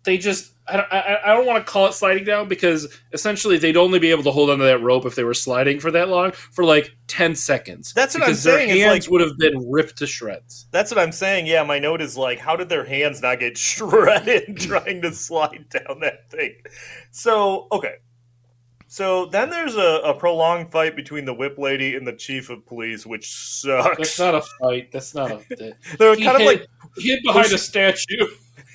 they just I don't, I, I don't want to call it sliding down because essentially they'd only be able to hold onto that rope if they were sliding for that long for like ten seconds. That's what I'm their saying, it's hands like- would have been ripped to shreds. that's what I'm saying. Yeah, my note is like, how did their hands not get shredded trying to slide down that thing? So okay, so then there's a, a prolonged fight between the whip lady and the chief of police, which sucks. That's not a fight. That's not a. They're he kind of like hid behind a statue.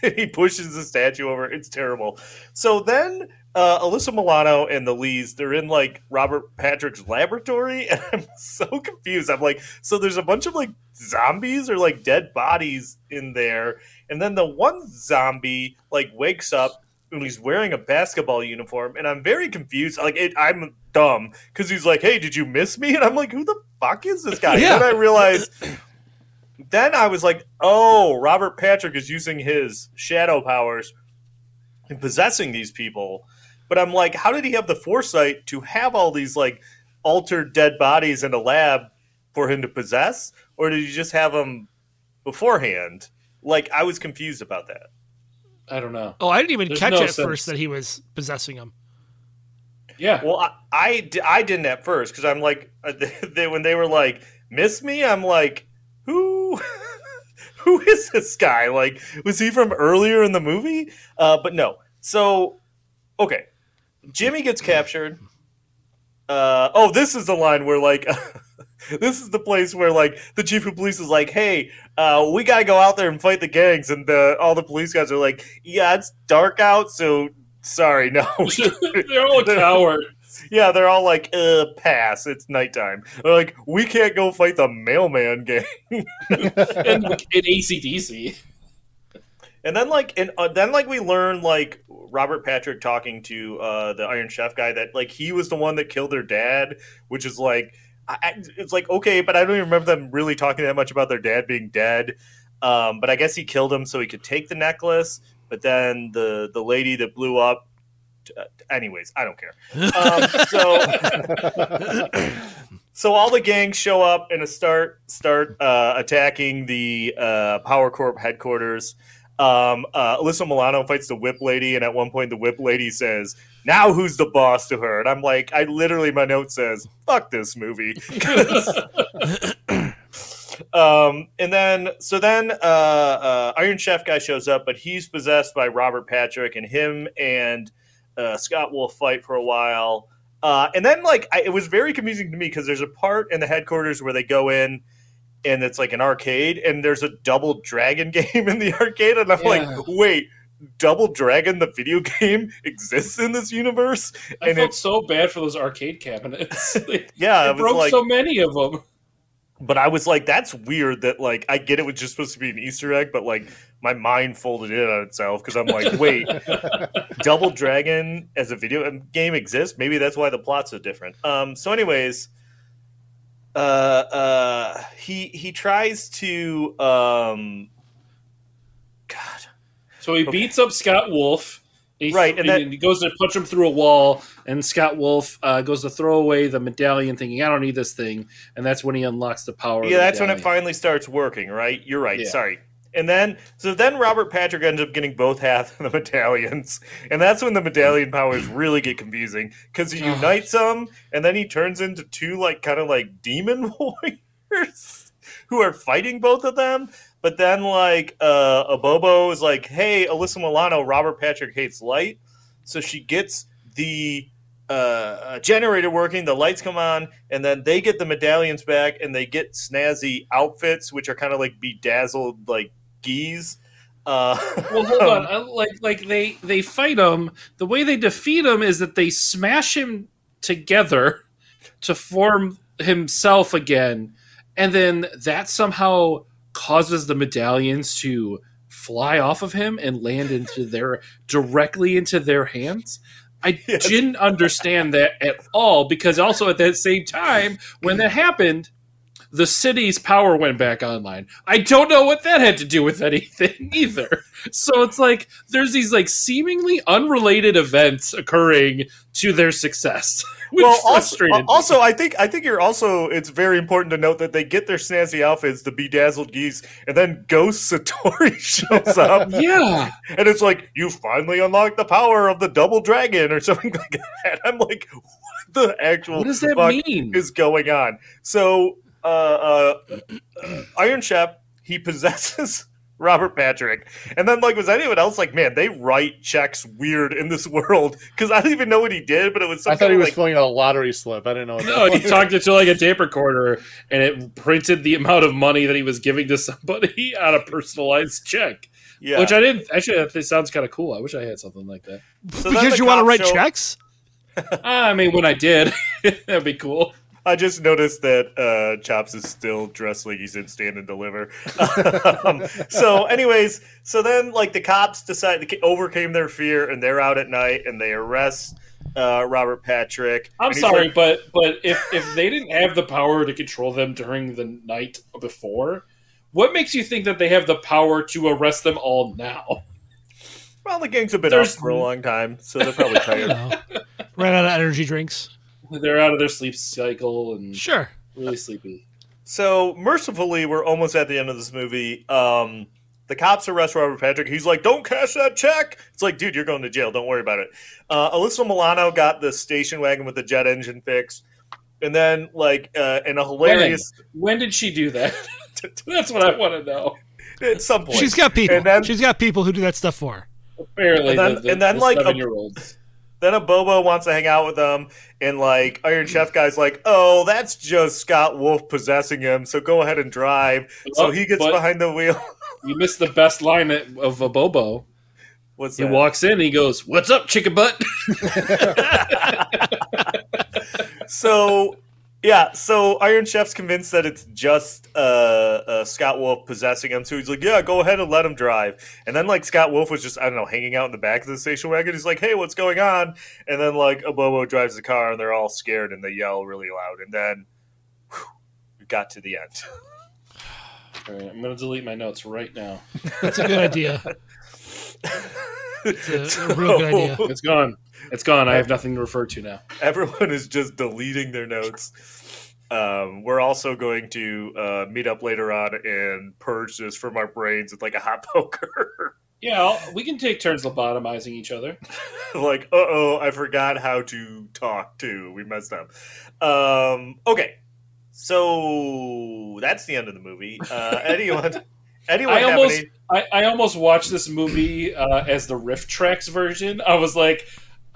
he pushes the statue over. It's terrible. So then uh, Alyssa Milano and the Lees, they're in like Robert Patrick's laboratory, and I'm so confused. I'm like, so there's a bunch of like zombies or like dead bodies in there, and then the one zombie like wakes up and he's wearing a basketball uniform, and I'm very confused. Like, it, I'm dumb because he's like, "Hey, did you miss me?" And I'm like, "Who the fuck is this guy?" Yeah. And then I realized then I was like, oh, Robert Patrick is using his shadow powers and possessing these people. But I'm like, how did he have the foresight to have all these like altered dead bodies in a lab for him to possess? Or did he just have them beforehand? Like, I was confused about that. I don't know. Oh, I didn't even There's catch no at sense. first that he was possessing them. Yeah. Well, I, I, I didn't at first because I'm like, uh, they, when they were like, miss me, I'm like, who? Who is this guy? Like, was he from earlier in the movie? Uh, but no. So, okay, Jimmy gets captured. Uh, oh, this is the line where like, this is the place where like the chief of police is like, "Hey, uh, we gotta go out there and fight the gangs," and uh, all the police guys are like, "Yeah, it's dark out, so sorry, no." They're all cowards. Yeah, they're all like, uh, pass. It's nighttime. They're like, we can't go fight the mailman gang. in, in AC/DC. And then like, and uh, then like we learn like Robert Patrick talking to uh, the Iron Chef guy that like he was the one that killed their dad, which is like, I, I- it's like okay, but I don't even remember them really talking that much about their dad being dead. Um, but I guess he killed him so he could take the necklace. But then the the lady that blew up. Uh, anyways, I don't care. Um, so. So all the gangs show up and start start uh, attacking the uh, Power Corps headquarters. Um, uh, Alyssa Milano fights the Whip Lady, and at one point the Whip Lady says, "Now who's the boss?" to her, and I'm like, I literally my note says, "Fuck this movie." um, and then so then uh, uh, Iron Chef guy shows up, but he's possessed by Robert Patrick, and him and uh, Scott Wolf fight for a while. Uh, and then like I, it was very confusing to me because there's a part in the headquarters where they go in and it's like an arcade and there's a double dragon game in the arcade and I'm Yeah. like, wait, Double Dragon the video game exists in this universe? I and felt it's so bad for those arcade cabinets. Yeah, it broke like so many of them. but I was like, that's weird that like I get it was just supposed to be an Easter egg, but like my mind folded in on itself because I'm like, wait, Double Dragon as a video game exists? Maybe that's why the plot's so different. Um, so, anyways, uh, uh, he he tries to um, God, So he beats up Scott Wolf. He, Right, and and that- he goes to punch him through a wall, and Scott Wolf uh, goes to throw away the medallion, thinking, "I don't need this thing," and that's when he unlocks the power. of yeah, the that's when it finally starts working, right? You're right. Yeah. Sorry. And then, so then Robert Patrick ends up getting both half of the medallions, and that's when the medallion powers really get confusing because he unites them, and then he turns into two like kind of like demon warriors who are fighting both of them. But then, like, uh, Bobo is like, "Hey, Alyssa Milano, Robert Patrick hates light," so she gets the uh, uh, generator working, the lights come on, and then they get the medallions back, and they get snazzy outfits, which are kind of like bedazzled, like geese. Uh, Well, hold on. I, like, like they they fight him. The way they defeat him is that they smash him together to form himself again, and then that somehow causes the medallions to fly off of him and land into their directly into their hands. I didn't understand that at all because also at that same time when that happened, the city's power went back online. I don't know what that had to do with anything either. So it's like there's these like seemingly unrelated events occurring to their success. Which well, also, also, I think I think you're also. It's very important to note that they get their snazzy outfits, the bedazzled geese, and then Ghost Satori shows up. Yeah. and it's like you finally unlocked the power of the double dragon or something like that. I'm like, what the actual What does that fuck mean? is going on? So, uh, uh, Iron Chef he possesses. Robert Patrick, and then like was anyone else like, man, they write checks weird in this world because I don't even know what he did, but it was. I thought he was like, filling out a lottery slip. I didn't know. What No, that he was. talked into like a tape recorder and it printed the amount of money that he was giving to somebody on a personalized check. Yeah. Which I didn't actually that sounds kind of cool. I wish I had something like that. So because you want to write show- checks. I mean when I did, that'd be cool. I just noticed that uh, Chops is still dressed like he's in Stand and Deliver. um, so, anyways, so then like the cops decide they overcame their fear and they're out at night and they arrest uh, Robert Patrick. I'm sorry, like- but but if if they didn't have the power to control them during the night before, what makes you think that they have the power to arrest them all now? well, the gangs have been There's- up for a long time, so they're probably tired. Ran out of energy drinks. They're out of their sleep cycle and Sure. really sleepy. So mercifully, we're almost at the end of this movie. Um, the cops arrest Robert Patrick. He's like, "Don't cash that check." It's like, dude, you're going to jail. Don't worry about it. Uh, Alyssa Milano got the station wagon with the jet engine fix, and then like uh, in a hilarious When? When did she do that? That's what I want to know. at some point She's got people. And then, She's got people who do that stuff for her. Apparently, And then- the, the, and then, the like, a- seven-year-olds. Then Abobo wants to hang out with them, and like Iron Chef guy's like, "Oh, that's just Scott Wolf possessing him. So go ahead and drive." So Oh, he gets behind the wheel. You missed the best line of Abobo. What's He walks in and he goes, "What's up, chicken butt?" so yeah, so Iron Chef's convinced that it's just uh, uh, Scott Wolf possessing him. So he's like, "Yeah, go ahead and let him drive." And then like Scott Wolf was just I don't know hanging out in the back of the station wagon. He's like, "Hey, what's going on?" And then like Abobo drives the car, and they're all scared and they yell really loud. And then whew, we got to the end. All right, I'm going to delete my notes right now. That's a good idea. It's a, a real good idea. It's gone. It's gone. I have nothing to refer to now. Everyone is just deleting their notes. Um, we're also going to uh, meet up later on and purge this from our brains with like a hot poker. Yeah, I'll, we can take turns lobotomizing each other. like, uh oh, I forgot how to talk too. We messed up. Um, okay, so that's the end of the movie. Uh, anyone, anyone I almost, any? I, I almost watched this movie uh, as the RiffTrax version. I was like,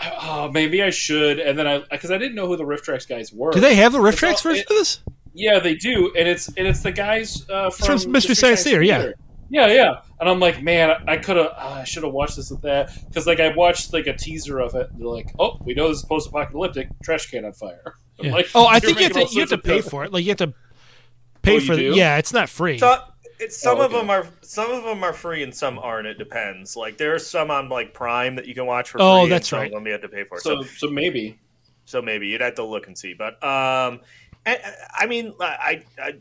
oh, maybe I should. And then I because I didn't know who the RiffTrax guys were. Do they have the Rift It's Tracks all- version it- of this? Yeah, they do, and it's and it's the guys uh, from, from Mystery Science Theater, yeah. yeah, yeah. And I'm like, man, I could have, I should have watched this with that because like I watched like a teaser of it. And they're like, oh, we know this is post-apocalyptic. Trash can on fire. Yeah. like, oh, I think you have to you have to pay for it. Like you have to pay Oh, for the do? yeah. It's not free. So, it's some Oh, of them are some of them are free and some aren't. It depends. Like there are some on like Prime that you can watch for Oh, free. and that's some right. Of them you have to pay for. So, So, so maybe. so maybe you'd have to look and see. But um, I, I mean, I, I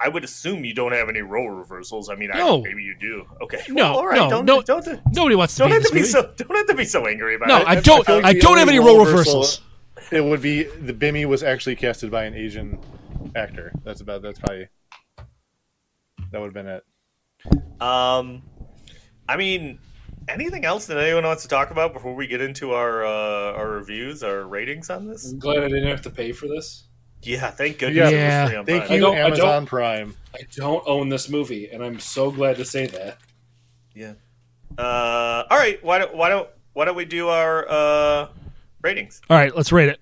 I would assume you don't have any role reversals. I mean, No. I, maybe you do. Okay. No, Well, all right. no, don't, no. don't Nobody wants to don't be have this to be movie. so don't have to be so angry about No, it. I don't. feel like I don't have any role role reversal- reversals. It would be the Bimmy was actually casted by an Asian actor. That's about. That's probably. That would have been it. Um, I mean, anything else that anyone wants to talk about before we get into our uh, our reviews, our ratings on this? I'm glad I didn't have to pay for this. Yeah, thank goodness. it was Yeah. Thank Prime. I you, don't- I Amazon don't- Prime. I don't own this movie, and I'm so glad to say that. Yeah. Uh, all right. Why don't why don't why don't we do our uh, ratings? All right, let's rate it.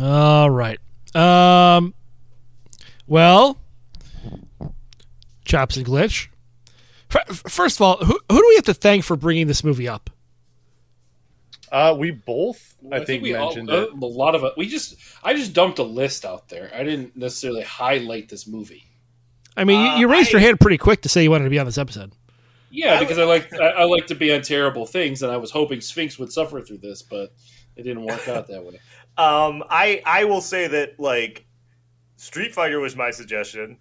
All right. Um. Well, chops and glitch. First of all, who who do we have to thank for bringing this movie up? Uh, we both, I, I think, we mentioned uh, it. a lot of it. We just, I just dumped a list out there. I didn't necessarily highlight this movie. I mean, you, you Uh, raised I- your hand pretty quick to say you wanted to be on this episode. Yeah, I because I like, I, I like to be on terrible things, and I was hoping Sphinx would suffer through this, but it didn't work out that way. Um, I I will say that like Street Fighter was my suggestion,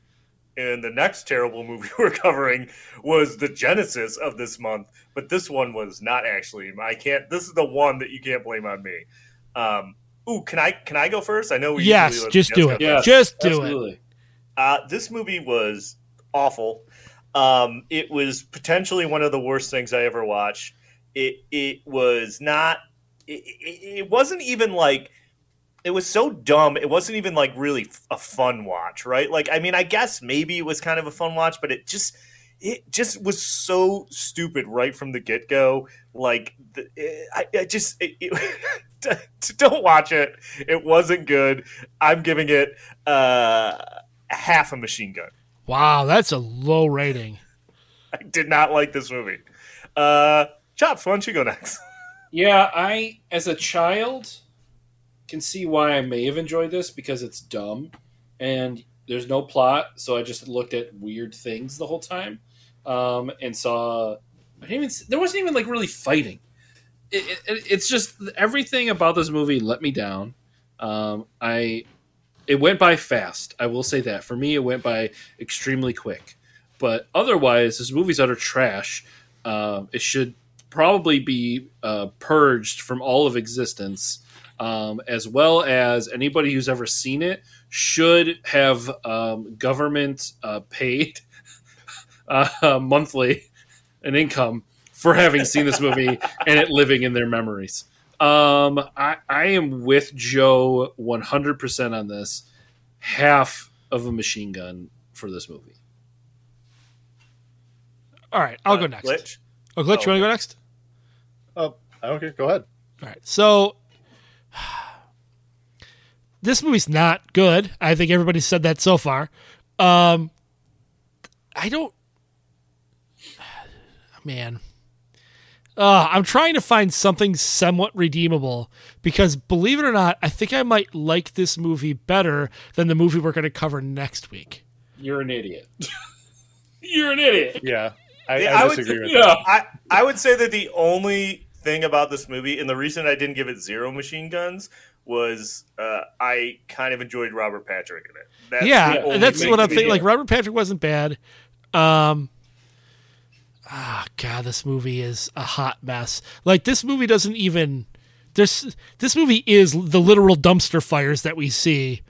and the next terrible movie we're covering was the genesis of this month. But this one was not actually. I can't. This is the one that you can't blame on me. Um, ooh, can I can I go first? I know we Yes, usually just do it. go Yeah, Just do it. Uh, this movie was awful. Um, it was potentially one of the worst things I ever watched. It it was not. It, it, it wasn't even like. It was so dumb. It wasn't even like really a fun watch, right? Like, I mean, I guess maybe it was kind of a fun watch, but it just it just was so stupid right from the get go. Like, the, it, I, I just it, it, don't watch it. It wasn't good. I'm giving it uh, half a machine gun. Wow, that's a low rating. I did not like this movie. Uh, Chops, why don't you go next? Yeah, I, as a child, can see why I may have enjoyed this because it's dumb and there's no plot. So I just looked at weird things the whole time um, and saw. I didn't even. There wasn't even like really fighting. It, it, it's just everything about this movie let me down. Um, I. It went by fast. I will say that for me, it went by extremely quick. But otherwise, this movie's utter trash. Uh, it should probably be uh, purged from all of existence, um, as well as anybody who's ever seen it should have um, government uh, paid uh, monthly an income for having seen this movie and it living in their memories. Um, I, I am with Joe 100% on this. Half of a machine gun for this movie. All right, I'll Uh, go next. Glitch. Oh, Glitch, you want to go next? Oh, okay, go ahead. All right. So this movie's not good. I think everybody said that so far. Um I don't man. Uh, I'm trying to find something somewhat redeemable because believe it or not, I think I might like this movie better than the movie we're going to cover next week. You're an idiot. You're an idiot. Yeah, I, I I disagree say- with Yeah. I, I would say that the only thing about this movie, and the reason I didn't give it zero machine guns, was uh, I kind of enjoyed Robert Patrick in it. That's yeah, that's what to I'm thinking. Like Robert Patrick wasn't bad. Um, ah, God, this movie is a hot mess. Like this movie doesn't even. There's this movie is the literal dumpster fires that we see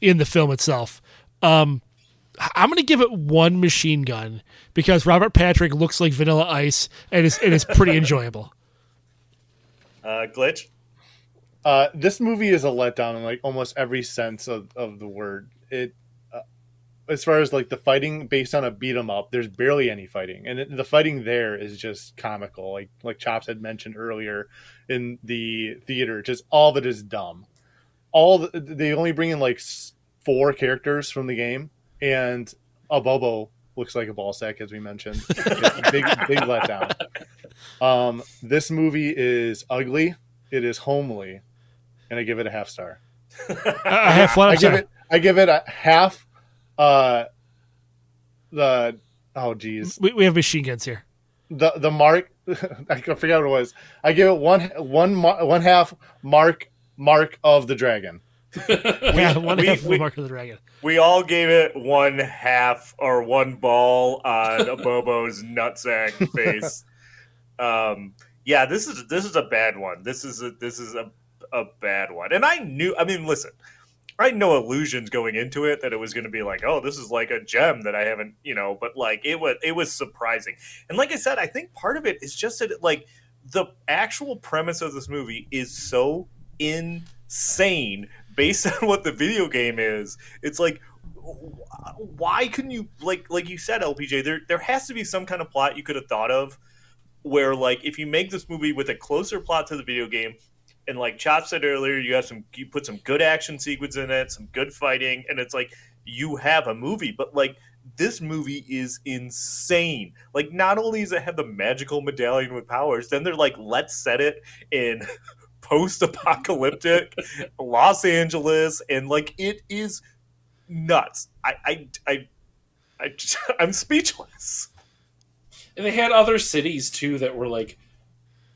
in the film itself. Um, I'm gonna give it one machine gun because Robert Patrick looks like Vanilla Ice and is and is pretty enjoyable. Uh, glitch. Uh, this movie is a letdown in like almost every sense of, of the word. It, uh, as far as like the fighting based on a beat 'em up, there's barely any fighting, and it, the fighting there is just comical. Like like Chops had mentioned earlier in the theater, just all of it is dumb. All the, they only bring in like four characters from the game, and Abobo looks like a ball sack, as we mentioned. big big letdown. Um, this movie is ugly. It is homely, and I give it a half star. I have one. I give it. I give it a half. Uh, the oh geez, We, we have machine guns here. the the mark. I forgot what it was. I give it one one mar- one half mark mark of the dragon. Yeah, one we- half we- mark of the dragon. We all gave it one half or one ball on Bobo's nutsack face. Um, yeah, this is this is a bad one. This is a this is a a bad one. And I knew. I mean, listen, I had no illusions going into it that it was going to be like, oh, this is like a gem that I haven't, you know. But like, it was it was surprising. And like I said, I think part of it is just that like the actual premise of this movie is so insane based on what the video game is. It's like why couldn't you like like you said LPJ there there has to be some kind of plot you could have thought of where like if you make this movie with a closer plot to the video game and like Chop said earlier you have some you put some good action sequence in it some good fighting and it's like you have a movie. But like this movie is insane. Like not only does it have the magical medallion with powers then they're like let's set it in post-apocalyptic los angeles and like it is nuts. I i i, I i'm speechless And they had other cities too that were like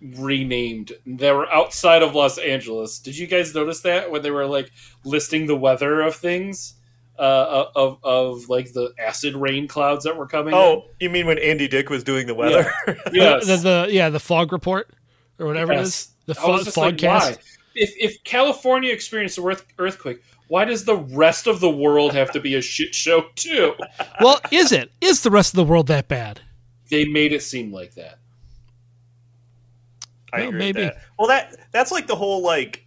renamed that were outside of Los Angeles. Did you guys notice that when they were like listing the weather of things? Uh, of of like the acid rain clouds that were coming. oh you mean when andy dick was doing the weather Yes. The, the yeah the fog report or whatever it Yes. is. The I was fog, like, fogcast. why? If if California experienced an earthquake, why does the rest of the world have to be a shit show too? well, is it? Is the rest of the world that bad? They made it seem like that. I Well, agree maybe. with that. Well, that that's like the whole like,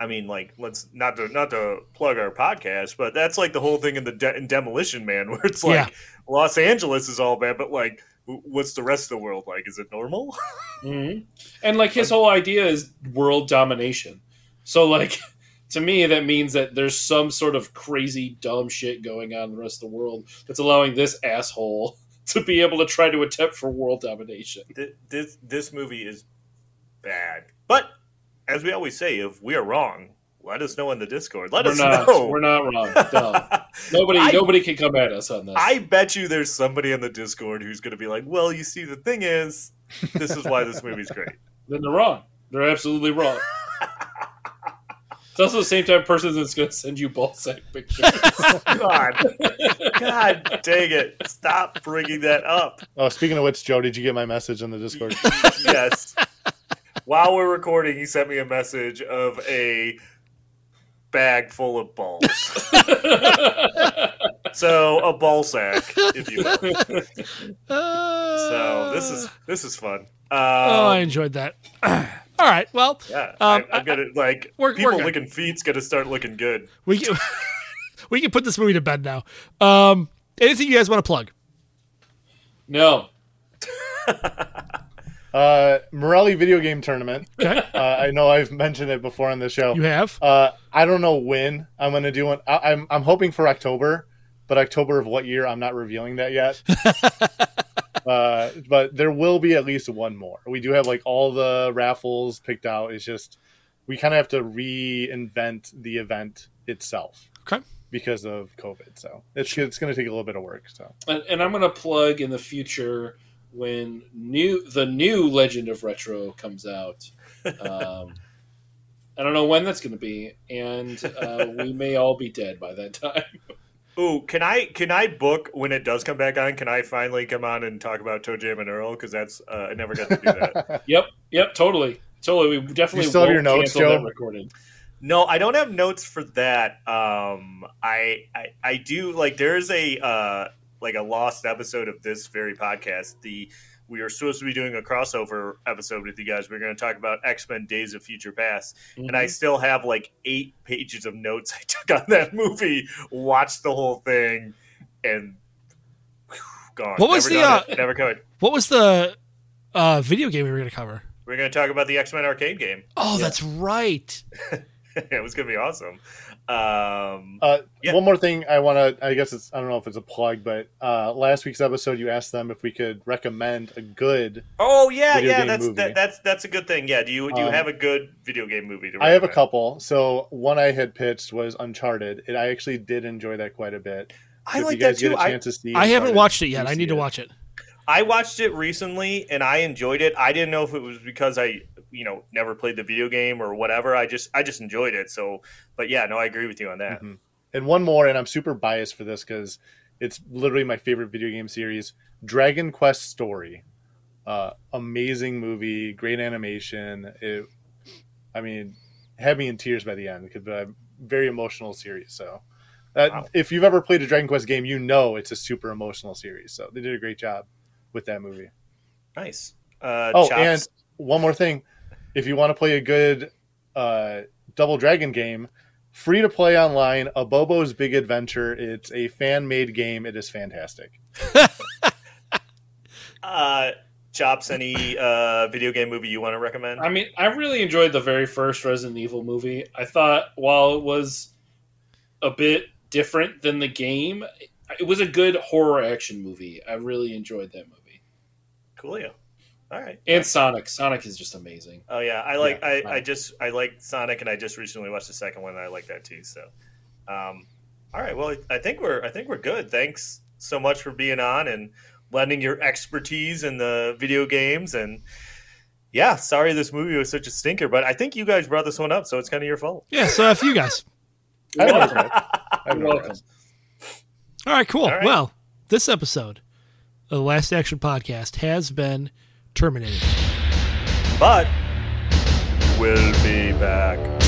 I mean, like let's not to not to plug our podcast, but that's like the whole thing in the de- in Demolition Man, where it's like Yeah. Los Angeles is all bad, but like, what's the rest of the world like? Is it normal? hmm And like his whole idea is world domination. So like to me that means that there's some sort of crazy dumb shit going on in the rest of the world that's allowing this asshole to be able to try to attempt for world domination. This this movie is bad, but as we always say, if we are wrong, let us know in the Discord. Let we're us not know. we're not wrong. Nobody I- nobody can come at us on this. I bet you there's somebody in the Discord who's going to be like, "Well, you see, the thing is, this is why this movie's great." then they're wrong. They're absolutely wrong. It's also the same type of person that's going to send you ball sack pictures. God, God dang it! Stop bringing that up. Oh, speaking of which, Joe, did you get my message in the Discord? Yes. While we're recording, he sent me a message of a bag full of balls. so a ball sack, if you will. So this is this is fun. Um, oh, I enjoyed that. All right, well, yeah, um, I, I'm gonna like we're- people we're good. licking feet's gonna start looking good. we can, we can put this movie to bed now. Um, anything you guys want to plug? no. Uh, Morelli video game tournament. Okay, Uh, I know I've mentioned it before on the show. you have. Uh, I don't know when I'm going to do one. I, I'm I'm hoping for October, but October of what year? I'm not revealing that yet. Uh, but there will be at least one more. We do have like all the raffles picked out. It's just we kind of have to reinvent the event itself Okay. because of COVID. So it's it's going to take a little bit of work. So and, and I'm going to plug in the future when new the new Legend of Retro comes out. Um, I don't know when that's going to be, and uh, we may all be dead by that time. Ooh, can I can I book when it does come back on? Can I finally come on and talk about ToeJam and Earl? Because that's uh, I never got to do that. yep, yep, totally, totally. We definitely You still have your notes, Joe? that recording. No, I don't have notes for that. Um, I, I I do like there's a uh like a lost episode of this very podcast. The we are supposed to be doing a crossover episode with you guys. We're going to talk about X Men: Days of Future Past, and I still have like eight pages of notes I took on that movie. Watched the whole thing, and whew, gone. What was never the, uh, never covered. What was the uh, video game we were going to cover? We're going to talk about the X Men arcade game. Oh, that's right. it was going to be awesome. Um, Uh, Yeah. One more thing I want to, I guess it's, I don't know if it's a plug, but uh, last week's episode, you asked them if we could recommend a good. oh yeah, yeah, that's that, that's that's a good thing. Yeah, do you do you Um, have a good video game movie? To recommend? I have a couple. So one I had pitched was Uncharted. And I actually did enjoy that quite a bit. I like that too. get a I, chance to see I haven't watched it yet. I need to it. watch it. I watched it recently and I enjoyed it. I didn't know if it was because I, you know, never played the video game or whatever. I just I just enjoyed it. So, but yeah, no, I agree with you on that. Mhm. And one more, and I'm super biased for this because it's literally my favorite video game series Dragon Quest Story. Uh, amazing movie, great animation. It, I mean, had me in tears by the end because a very emotional series. So, uh, Wow. if you've ever played a Dragon Quest game, you know it's a super emotional series. So, they did a great job with that movie. Nice. Uh, Oh, Chops. and one more thing. If you want to play a good uh, Double Dragon game, free to play online, Abobo's Big Adventure. It's a fan made game. It is fantastic. uh, Chops, any uh, video game movie you want to recommend? I mean, I really enjoyed the very first Resident Evil movie. I thought while it was a bit different than the game, it was a good horror action movie. I really enjoyed that movie. Coolio. All right. And Sonic. Sonic is just amazing. Oh yeah, I like Yeah, I, I right. just I like Sonic, and I just recently watched the second one, and I like that too. So, um, all right. Well, I think we're I think we're good. Thanks so much for being on and lending your expertise in the video games. And yeah, sorry this movie was such a stinker, but I think you guys brought this one up, so it's kind of your fault. Yeah, so F you guys. I You're know welcome. You're welcome. All right, cool. All right. Well, this episode of the Last Action Podcast has been terminated. But we'll be back.